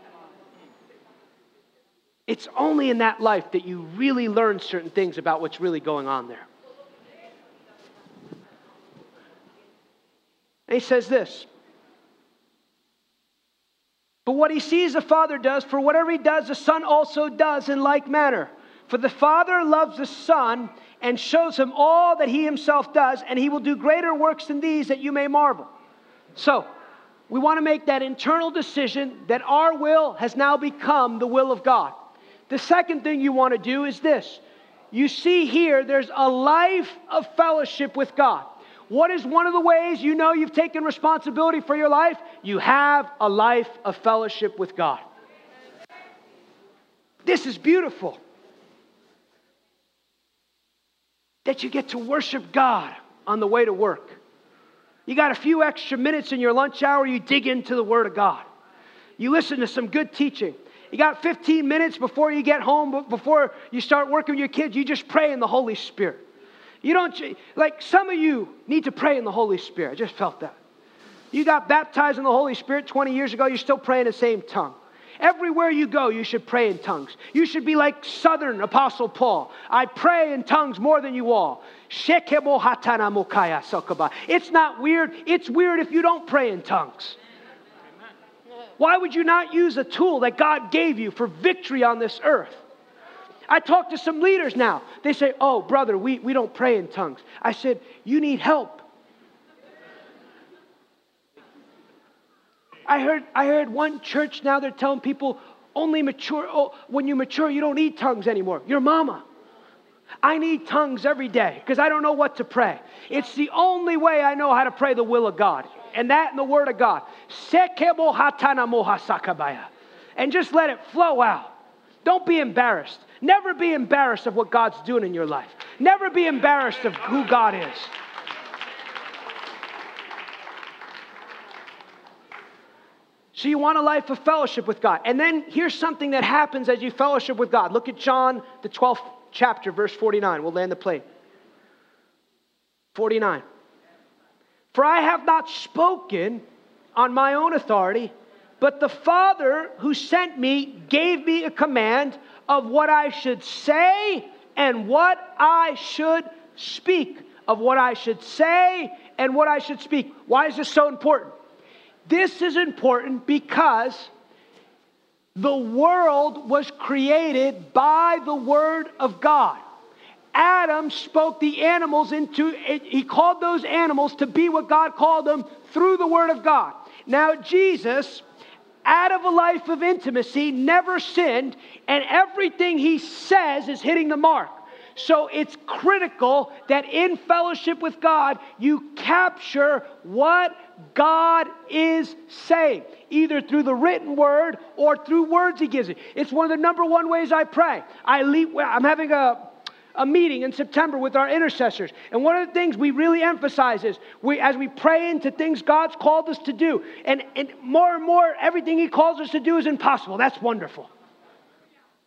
It's only in that life that you really learn certain things about what's really going on there. And he says this but what he sees the Father does, for whatever he does, the Son also does in like manner. For the Father loves the Son and shows him all that he himself does, and he will do greater works than these that you may marvel. So, we want to make that internal decision that our will has now become the will of God. The second thing you want to do is this you see here, there's a life of fellowship with God. What is one of the ways you know you've taken responsibility for your life? You have a life of fellowship with God. This is beautiful. That you get to worship God on the way to work. You got a few extra minutes in your lunch hour, you dig into the Word of God. You listen to some good teaching. You got 15 minutes before you get home, before you start working with your kids, you just pray in the Holy Spirit. You don't, like some of you need to pray in the Holy Spirit. I just felt that. You got baptized in the Holy Spirit 20 years ago, you're still praying the same tongue. Everywhere you go, you should pray in tongues. You should be like Southern Apostle Paul. I pray in tongues more than you all. It's not weird. It's weird if you don't pray in tongues. Why would you not use a tool that God gave you for victory on this earth? I talk to some leaders now. They say, Oh, brother, we, we don't pray in tongues. I said, You need help. I heard, I heard one church now they're telling people only mature, oh, when you mature, you don't need tongues anymore. Your mama. I need tongues every day because I don't know what to pray. It's the only way I know how to pray the will of God, and that in the Word of God. And just let it flow out. Don't be embarrassed. Never be embarrassed of what God's doing in your life. Never be embarrassed of who God is. So you want a life of fellowship with God. And then here's something that happens as you fellowship with God. Look at John, the 12th chapter, verse 49. We'll land the plane. 49. For I have not spoken on my own authority But the Father who sent me gave me a command of what I should say and what I should speak. Of what I should say and what I should speak. Why is this so important? This is important because the world was created by the Word of God. Adam spoke the animals into, he called those animals to be what God called them through the Word of God. Now, Jesus, out of a life of intimacy, never sinned, and everything he says is hitting the mark. So it's critical that in fellowship with God, you capture what God is saying, either through the written word or through words He gives it. It's one of the number one ways I pray. I leave, I'm having a a meeting in September with our intercessors. And one of the things we really emphasize is we, as we pray into things God's called us to do, and, and more and more, everything He calls us to do is impossible. That's wonderful.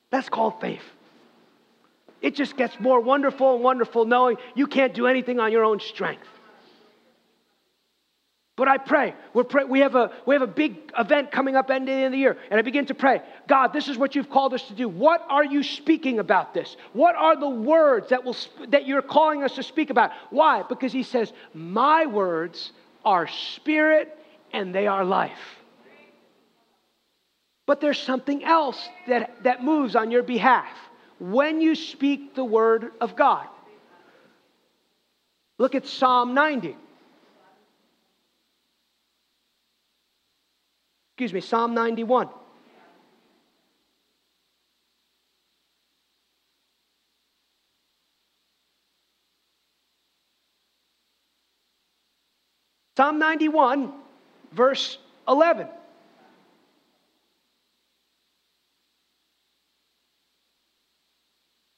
That's called faith. It just gets more wonderful and wonderful knowing you can't do anything on your own strength. But I pray. Pray, we, have a, we have a big event coming up end of the year. And I begin to pray God, this is what you've called us to do. What are you speaking about this? What are the words that, will, that you're calling us to speak about? Why? Because He says, My words are spirit and they are life. But there's something else that, that moves on your behalf when you speak the word of God. Look at Psalm 90. Excuse me, Psalm 91. Psalm 91, verse 11.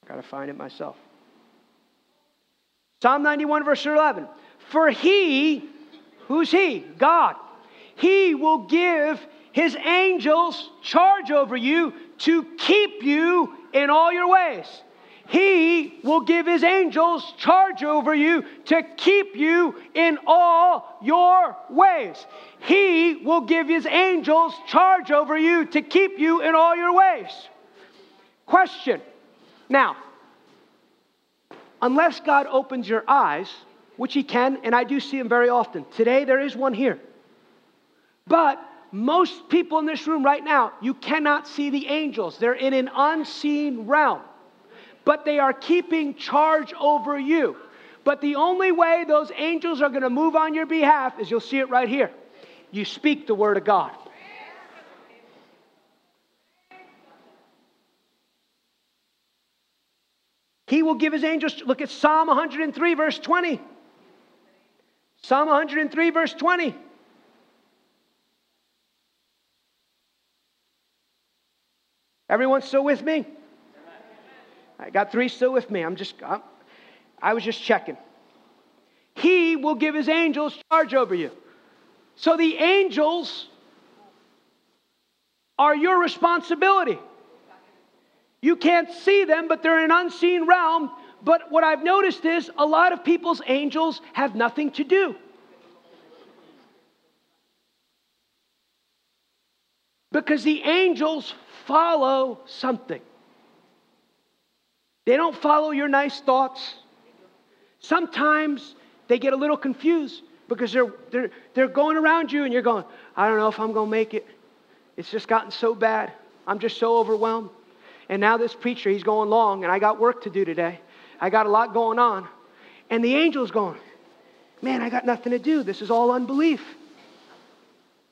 Got to find it myself. Psalm 91, verse 11. For he, who's he? God he will give His angels charge over you to keep you in all your ways. He will give His angels charge over you to keep you in all your ways. He will give His angels charge over you to keep you in all your ways. Question. Now, unless God opens your eyes, which He can, and I do see Him very often, today there is one here. But most people in this room right now, you cannot see the angels. They're in an unseen realm, but they are keeping charge over you. But the only way those angels are going to move on your behalf is you'll see it right here. You speak the word of God. He will give his angels. Look at Psalm 103, verse 20. Psalm 103, verse 20. Everyone still with me? I got three still with me. I'm just, I'm, I was just checking. He will give his angels charge over you. So the angels are your responsibility. You can't see them, but they're in an unseen realm. But what I've noticed is a lot of people's angels have nothing to do. Because the angels follow something. They don't follow your nice thoughts. Sometimes they get a little confused because they're, they're, they're going around you and you're going, I don't know if I'm going to make it. It's just gotten so bad. I'm just so overwhelmed. And now this preacher, he's going long, and I got work to do today. I got a lot going on. And the angel's going, Man, I got nothing to do. This is all unbelief.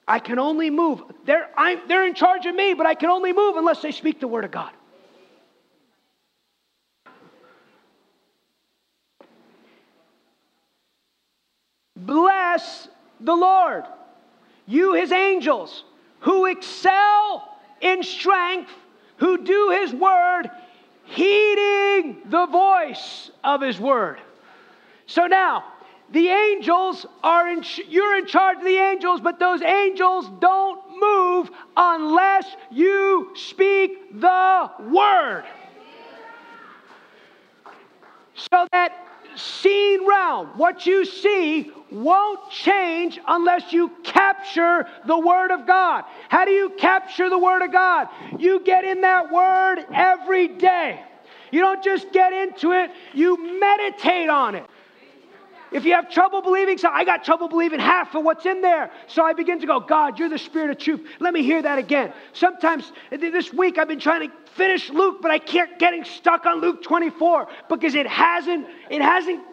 I can only move. They're, I'm, they're in charge of me, but I can only move unless they speak the word of God. Bless the Lord, you his angels, who excel in strength, who do his word, heeding the voice of his word. So now, the angels are in, you're in charge of the angels, but those angels don't move unless you speak the word. So that seen realm, what you see, won't change unless you capture the Word of God. How do you capture the Word of God? You get in that Word every day. You don't just get into it, you meditate on it. If you have trouble believing, so I got trouble believing half of what's in there. So I begin to go, God, you're the spirit of truth. Let me hear that again. Sometimes this week I've been trying to finish Luke, but I can't getting stuck on Luke 24 because it hasn't, it hasn't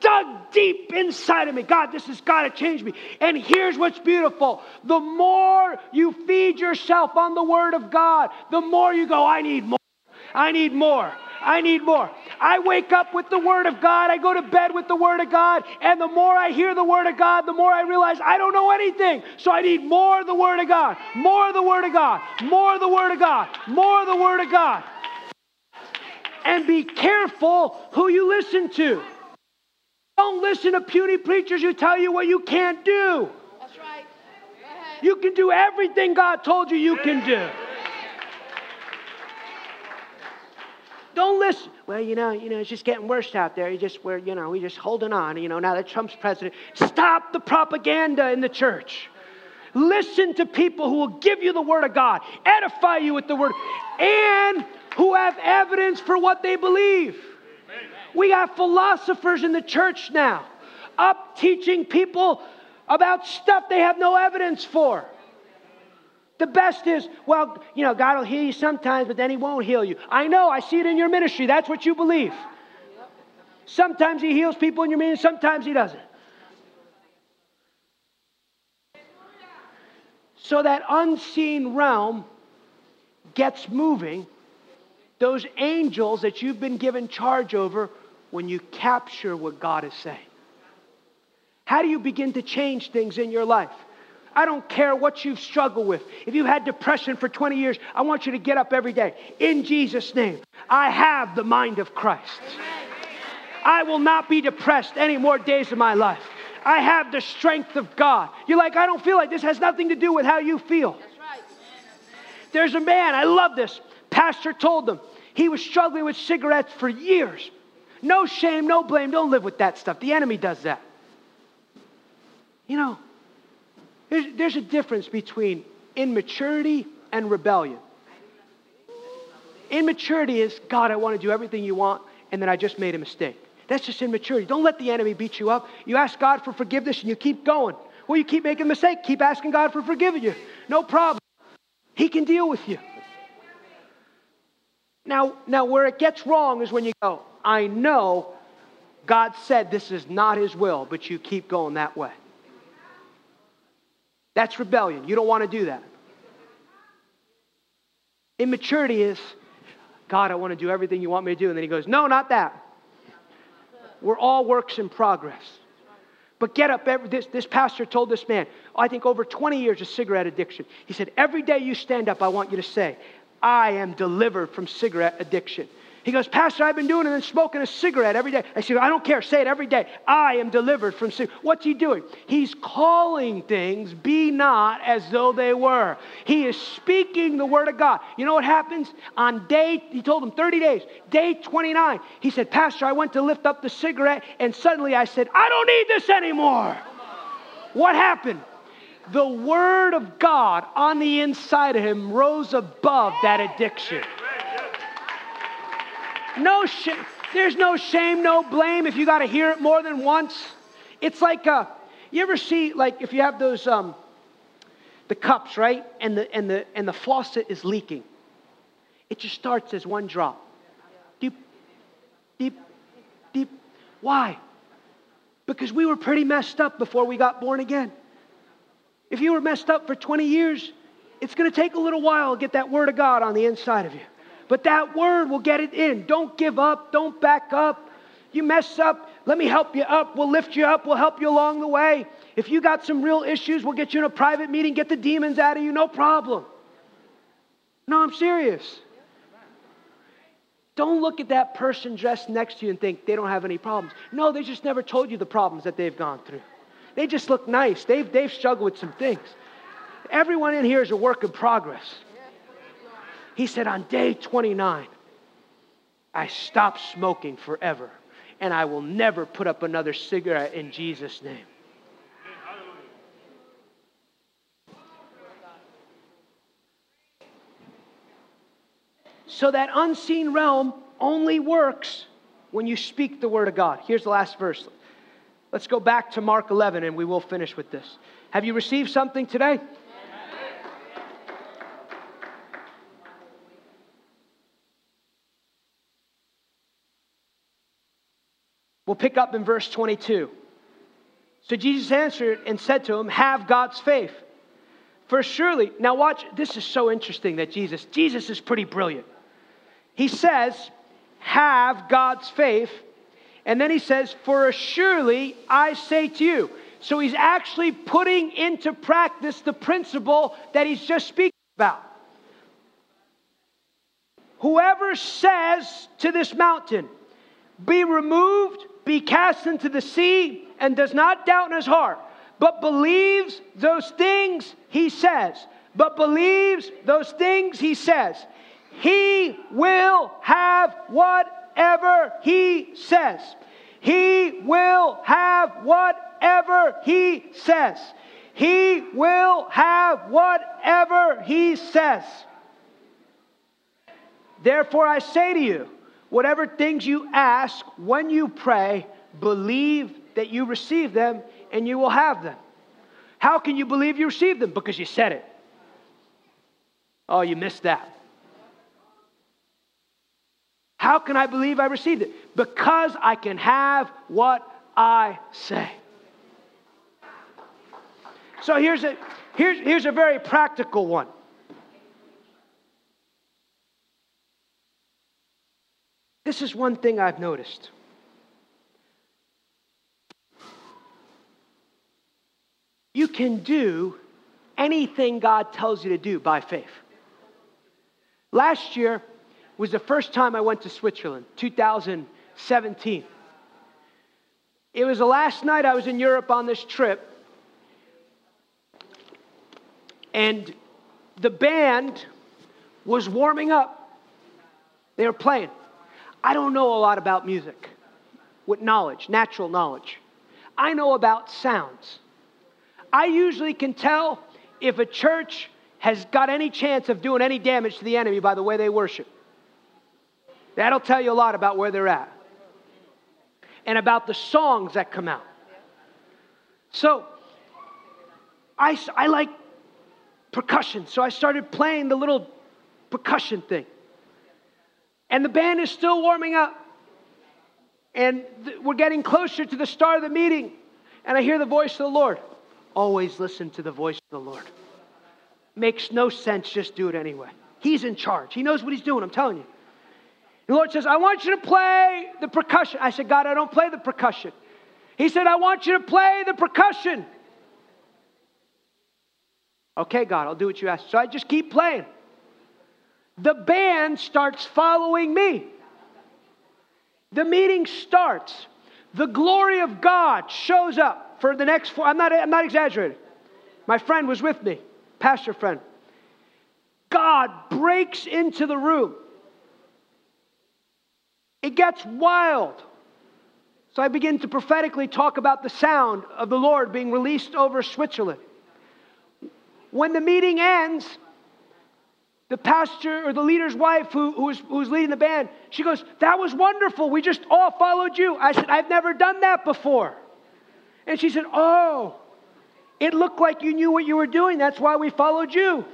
dug deep inside of me. God, this has got to change me. And here's what's beautiful the more you feed yourself on the Word of God, the more you go, I need more. I need more. I need more. I wake up with the Word of God. I go to bed with the Word of God. And the more I hear the Word of God, the more I realize I don't know anything. So I need more of the Word of God, more of the Word of God, more of the Word of God, more of the Word of God. And be careful who you listen to. Don't listen to puny preachers who tell you what you can't do. That's right. You can do everything God told you you can do. Don't listen. Well, you know, you know, it's just getting worse out there. You just we're, you know, we just holding on. You know, now that Trump's president, stop the propaganda in the church. Listen to people who will give you the word of God, edify you with the word, and who have evidence for what they believe. We got philosophers in the church now, up teaching people about stuff they have no evidence for. The best is, well, you know, God will heal you sometimes, but then He won't heal you. I know, I see it in your ministry. That's what you believe. Sometimes He heals people in your meeting, sometimes He doesn't. So that unseen realm gets moving. Those angels that you've been given charge over when you capture what God is saying. How do you begin to change things in your life? I don't care what you've struggled with. If you've had depression for 20 years, I want you to get up every day. In Jesus' name, I have the mind of Christ. I will not be depressed any more days of my life. I have the strength of God. You're like, I don't feel like this has nothing to do with how you feel. There's a man, I love this. Pastor told them he was struggling with cigarettes for years. No shame, no blame. Don't live with that stuff. The enemy does that. You know, there's, there's a difference between immaturity and rebellion. Immaturity is, God, I want to do everything you want, and then I just made a mistake. That's just immaturity. Don't let the enemy beat you up. You ask God for forgiveness and you keep going. Well, you keep making a mistake, keep asking God for forgiving you. No problem. He can deal with you. Now, now where it gets wrong is when you go, I know God said this is not his will, but you keep going that way. That's rebellion. You don't want to do that. Immaturity is, God, I want to do everything you want me to do. And then he goes, No, not that. We're all works in progress. But get up. Every, this, this pastor told this man, I think over 20 years of cigarette addiction. He said, Every day you stand up, I want you to say, I am delivered from cigarette addiction. He goes, Pastor, I've been doing it and smoking a cigarette every day. I said, I don't care. Say it every day. I am delivered from sin. What's he doing? He's calling things be not as though they were. He is speaking the word of God. You know what happens? On day, he told him 30 days, day 29, he said, Pastor, I went to lift up the cigarette and suddenly I said, I don't need this anymore. What happened? The word of God on the inside of him rose above that addiction. No. There's no shame, no blame if you got to hear it more than once. It's like uh, you ever see like if you have those um, the cups right, and the and the and the faucet is leaking. It just starts as one drop. Deep, deep, deep. Why? Because we were pretty messed up before we got born again. If you were messed up for 20 years, it's going to take a little while to get that word of God on the inside of you. But that word will get it in. Don't give up. Don't back up. You mess up, let me help you up. We'll lift you up. We'll help you along the way. If you got some real issues, we'll get you in a private meeting, get the demons out of you, no problem. No, I'm serious. Don't look at that person dressed next to you and think they don't have any problems. No, they just never told you the problems that they've gone through. They just look nice. They've, they've struggled with some things. Everyone in here is a work in progress. He said, On day 29, I stopped smoking forever. and I will never put up another cigarette in Jesus' name. So that unseen realm only works when you speak the word of God. Here's the last verse. Let's go back to Mark 11 and we will finish with this. Have you received something today? We'll pick up in verse 22. So Jesus answered and said to him, Have God's faith. For surely, now watch, this is so interesting that Jesus, Jesus is pretty brilliant. He says, Have God's faith. And then he says, For surely I say to you. So he's actually putting into practice the principle that he's just speaking about. Whoever says to this mountain, Be removed be cast into the sea and does not doubt in his heart, but believes those things he says, but believes those things he says, he will have whatever he says. He will have whatever he says. He will have whatever he says. Therefore, I say to you, whatever things you ask when you pray, believe that you receive them and you will have them. How can you believe you received them? Because you said it. Oh, you missed that. How can I believe I received it? Because I can have what I say. So here's a, here's, here's a very practical one. This is one thing I've noticed. You can do anything God tells you to do by faith. Last year was the first time I went to Switzerland, 2017. It was the last night I was in Europe on this trip, and the band was warming up. They were playing. I don't know a lot about music with knowledge, natural knowledge. I know about sounds. I usually can tell if a church has got any chance of doing any damage to the enemy by the way they worship. That'll tell you a lot about where they're at and about the songs that come out. So, I, I like percussion, so I started playing the little percussion thing. And the band is still warming up. And th- we're getting closer to the start of the meeting. And I hear the voice of the Lord. Always listen to the voice of the Lord. Makes no sense, just do it anyway. He's in charge, He knows what He's doing, I'm telling you. The Lord says, I want you to play the percussion. I said, God, I don't play the percussion. He said, I want you to play the percussion. Okay, God, I'll do what you ask. So I just keep playing the band starts following me. The meeting starts. The glory of God shows up for the next four. I'm not, I'm not exaggerating. My friend was with me, pastor friend. God breaks into the room. It gets wild. So I begin to prophetically talk about the sound of the Lord being released over Switzerland. When the meeting ends, the pastor or the leader's wife who, who, was, who was leading the band, she goes, That was wonderful. We just all followed you. I said, I've never done that before. And she said, Oh, it looked like you knew what you were doing. That's why we followed you.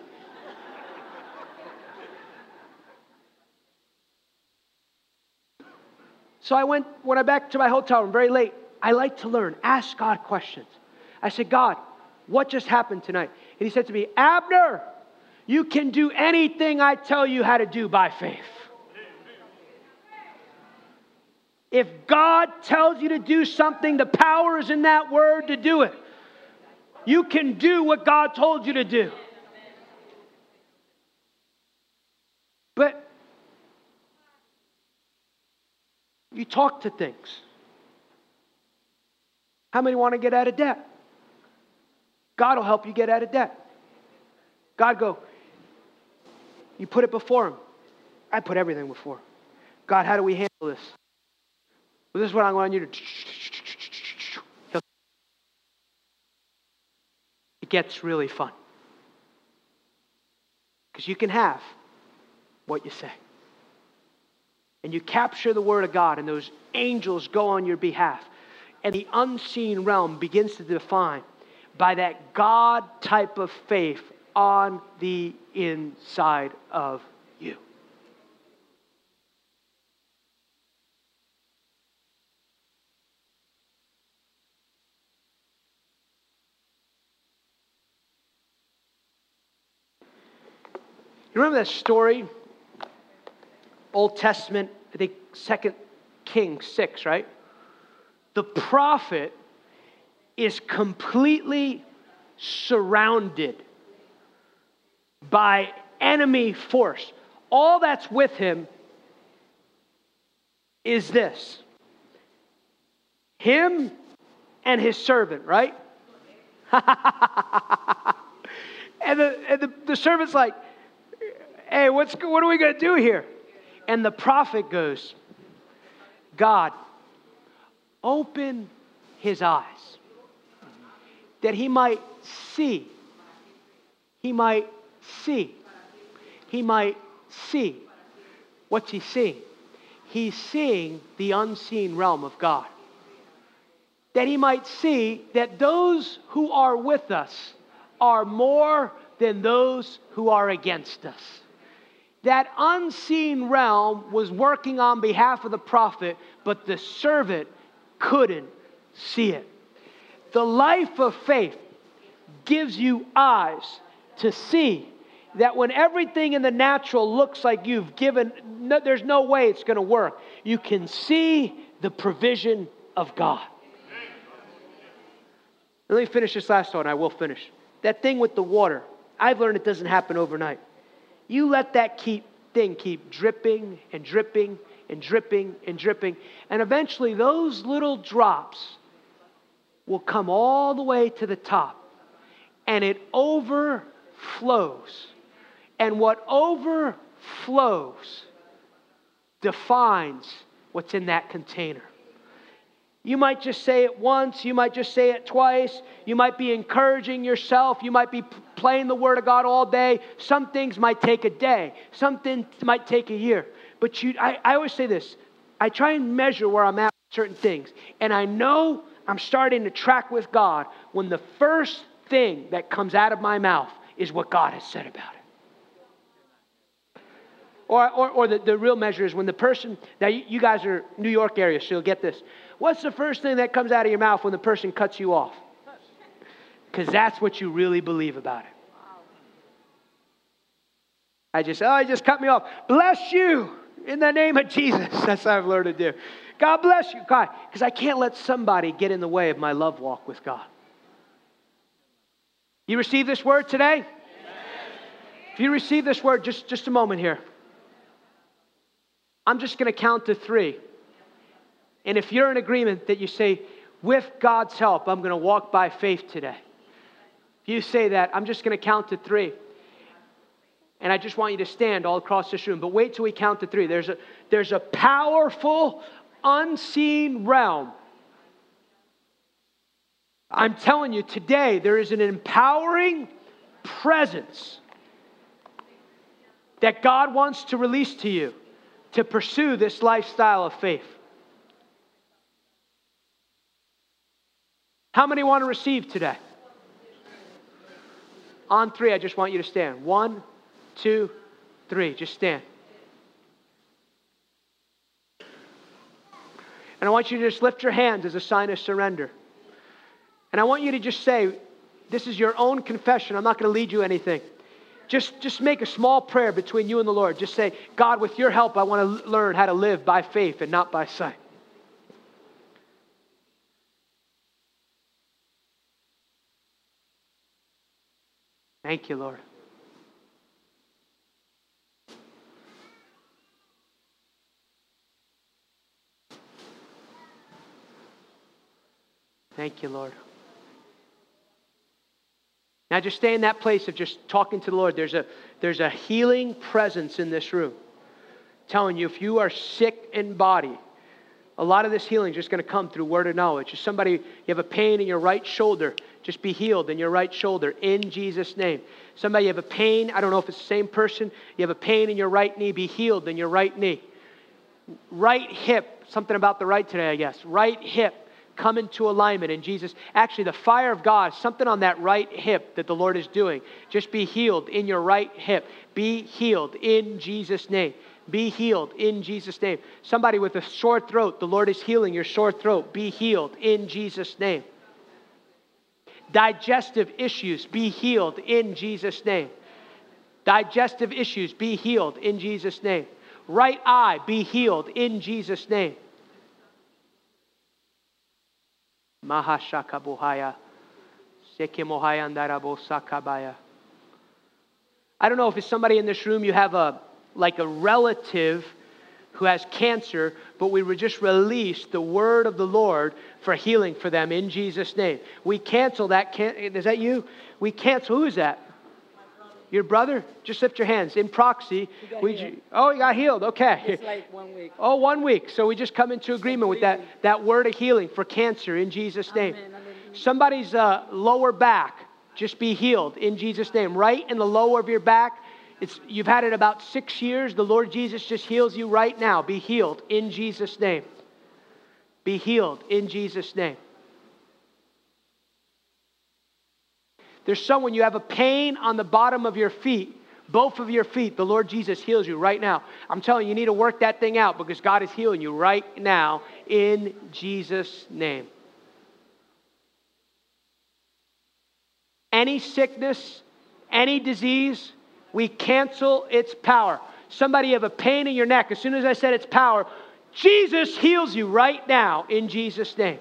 so I went, when I back to my hotel room very late, I like to learn, ask God questions. I said, God, what just happened tonight? And he said to me, Abner, you can do anything I tell you how to do by faith. If God tells you to do something, the power is in that word to do it. You can do what God told you to do. But you talk to things. How many want to get out of debt? God will help you get out of debt. God go, you put it before Him. I put everything before. God, how do we handle this? Well, this is what I want you to. It gets really fun. Because you can have what you say. And you capture the word of God, and those angels go on your behalf. And the unseen realm begins to define by that God type of faith on the inside of you. You remember that story? Old Testament, I think Second Kings 6, right? The prophet is completely surrounded by enemy force. All that's with him is this him and his servant, right? and the, and the, the servant's like, hey, what's, what are we going to do here? And the prophet goes, God, open his eyes that he might see. He might see. He might see. What's he seeing? He's seeing the unseen realm of God. That he might see that those who are with us are more than those who are against us. That unseen realm was working on behalf of the prophet, but the servant couldn't see it. The life of faith gives you eyes to see that when everything in the natural looks like you've given, no, there's no way it's going to work, you can see the provision of God. Let me finish this last one. I will finish. That thing with the water, I've learned it doesn't happen overnight. You let that keep, thing keep dripping and dripping and dripping and dripping, and eventually those little drops will come all the way to the top and it overflows. And what overflows defines what's in that container. You might just say it once, you might just say it twice, you might be encouraging yourself, you might be playing the Word of God all day. Some things might take a day, some things might take a year. But you, I, I always say this I try and measure where I'm at with certain things. And I know I'm starting to track with God when the first thing that comes out of my mouth is what God has said about it. Or, or, or the, the real measure is when the person, now you, guys are New York area, so you'll get this. What's the first thing that comes out of your mouth when the person cuts you off? Because that's what you really believe about it. I just, oh, he just cut me off. Bless you in the name of Jesus. That's what I've learned to do. God bless you. God, because I can't let somebody get in the way of my love walk with God. You receive this word today? If you receive this word, just, just a moment here. I'm just going to count to three. And if you're in agreement that you say, with God's help, I'm going to walk by faith today. If you say that, I'm just going to count to three. And I just want you to stand all across this room. But wait till we count to three. There's a, there's a powerful unseen realm. I'm telling you, today there is an empowering presence that God wants to release to you to pursue this lifestyle of faith. How many want to receive today? On three, I just want you to stand. One, two, three. Just stand. And I want you to just lift your hands as a sign of surrender. And I want you to just say, This is your own confession. I'm not going to lead you anything. Just, just make a small prayer between you and the Lord. Just say, God, with your help, I want to learn how to live by faith and not by sight. Thank you, Lord. Thank you, Lord. Now just stay in that place of just talking to the Lord. There's a, there's a healing presence in this room. telling you if you are sick in body, A lot of this healing is just going to come through word of knowledge. If somebody, you have a pain in your right shoulder, just be healed in your right shoulder in Jesus' name. Somebody, you have a pain, I don't know if it's the same person, you have a pain in your right knee, be healed in your right knee. Right hip, something about the right today, I guess. Right hip, come into alignment in Jesus. Actually, the fire of God, something on that right hip that the Lord is doing. Just be healed in your right hip. Be healed in Jesus' name. Be healed in Jesus' name. Somebody with a sore throat, the Lord is healing your sore throat. Be healed in Jesus' name. Digestive issues, be healed in Jesus' name. Digestive issues, be healed in Jesus' name. Right eye, be healed in Jesus' name. I don't know if it's somebody in this room, you have a like a relative who has cancer, but we would just release the word of the Lord for healing for them in Jesus' name. We cancel that. Can- is that you? We cancel. Who is that? Your brother? Just lift your hands. In proxy, we, oh, he got healed. Okay. It's like one week. Oh, one week. So we just come into agreement with that, that word of healing for cancer in Jesus' name. Amen. Somebody's uh, lower back, just be healed in Jesus' name. Right in the lower of your back, it's, you've had it about six years. The Lord Jesus just heals you right now. Be healed in Jesus' name. Be healed in Jesus' name. There's someone, you have a pain on the bottom of your feet, both of your feet. The Lord Jesus heals you right now. I'm telling you, you need to work that thing out because God is healing you right now in Jesus' name. Any sickness, any disease, we cancel its power. Somebody have a pain in your neck. As soon as I said its power, Jesus heals you right now in Jesus' name.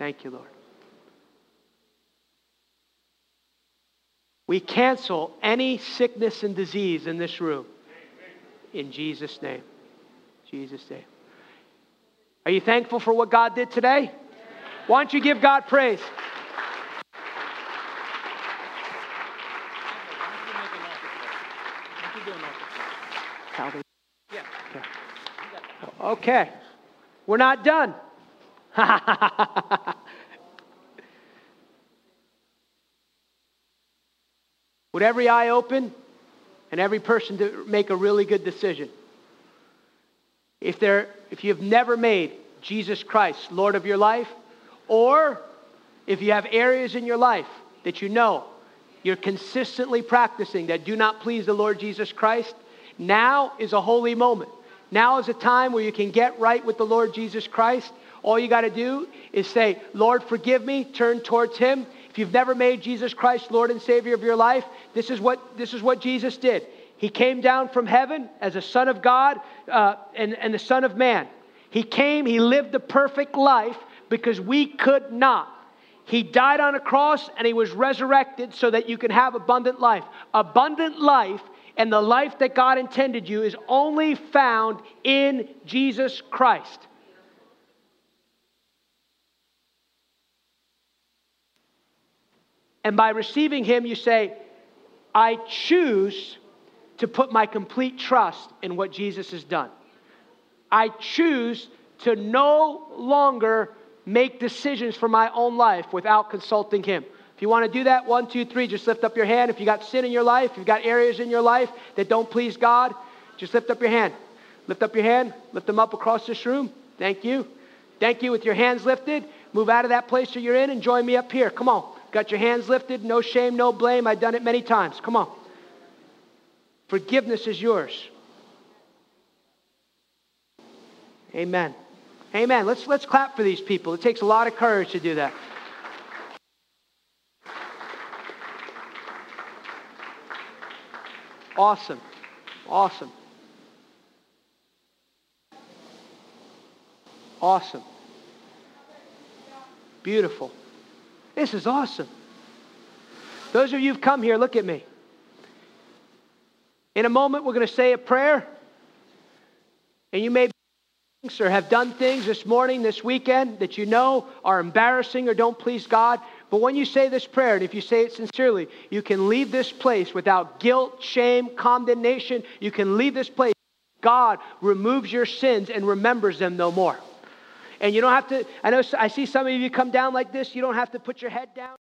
Thank you, Lord. We cancel any sickness and disease in this room. In Jesus' name. Jesus' name. Are you thankful for what God did today? Why don't you give God praise? Okay. We're not done. With every eye open and every person to make a really good decision. If, there, if you have never made Jesus Christ Lord of your life, or if you have areas in your life that you know you're consistently practicing that do not please the Lord Jesus Christ, now is a holy moment. Now is a time where you can get right with the Lord Jesus Christ. All you got to do is say, Lord, forgive me, turn towards Him. If you've never made Jesus Christ Lord and Savior of your life, this is what, this is what Jesus did. He came down from heaven as a Son of God uh, and, and the Son of Man. He came, He lived the perfect life because we could not. He died on a cross and He was resurrected so that you can have abundant life. Abundant life and the life that God intended you is only found in Jesus Christ. And by receiving Him, you say, I choose to put my complete trust in what Jesus has done. I choose to no longer make decisions for my own life without consulting Him. If you want to do that, one, two, three, just lift up your hand. If you got sin in your life, if you've got areas in your life that don't please God, just lift up your hand. Lift up your hand, lift them up across this room. Thank you. Thank you with your hands lifted. Move out of that place that you're in and join me up here. Come on. Got your hands lifted, no shame, no blame. I've done it many times. Come on. Forgiveness is yours. Amen. Amen. Let's, let's clap for these people. It takes a lot of courage to do that. Awesome. Awesome. Awesome. Beautiful. This is awesome. Those of you who've come here, look at me. In a moment, we're going to say a prayer. And you may be or have done things this morning, this weekend that you know are embarrassing or don't please God. But when you say this prayer, and if you say it sincerely, you can leave this place without guilt, shame, condemnation. You can leave this place. God removes your sins and remembers them no more. And you don't have to, I know I see some of you come down like this, you don't have to put your head down.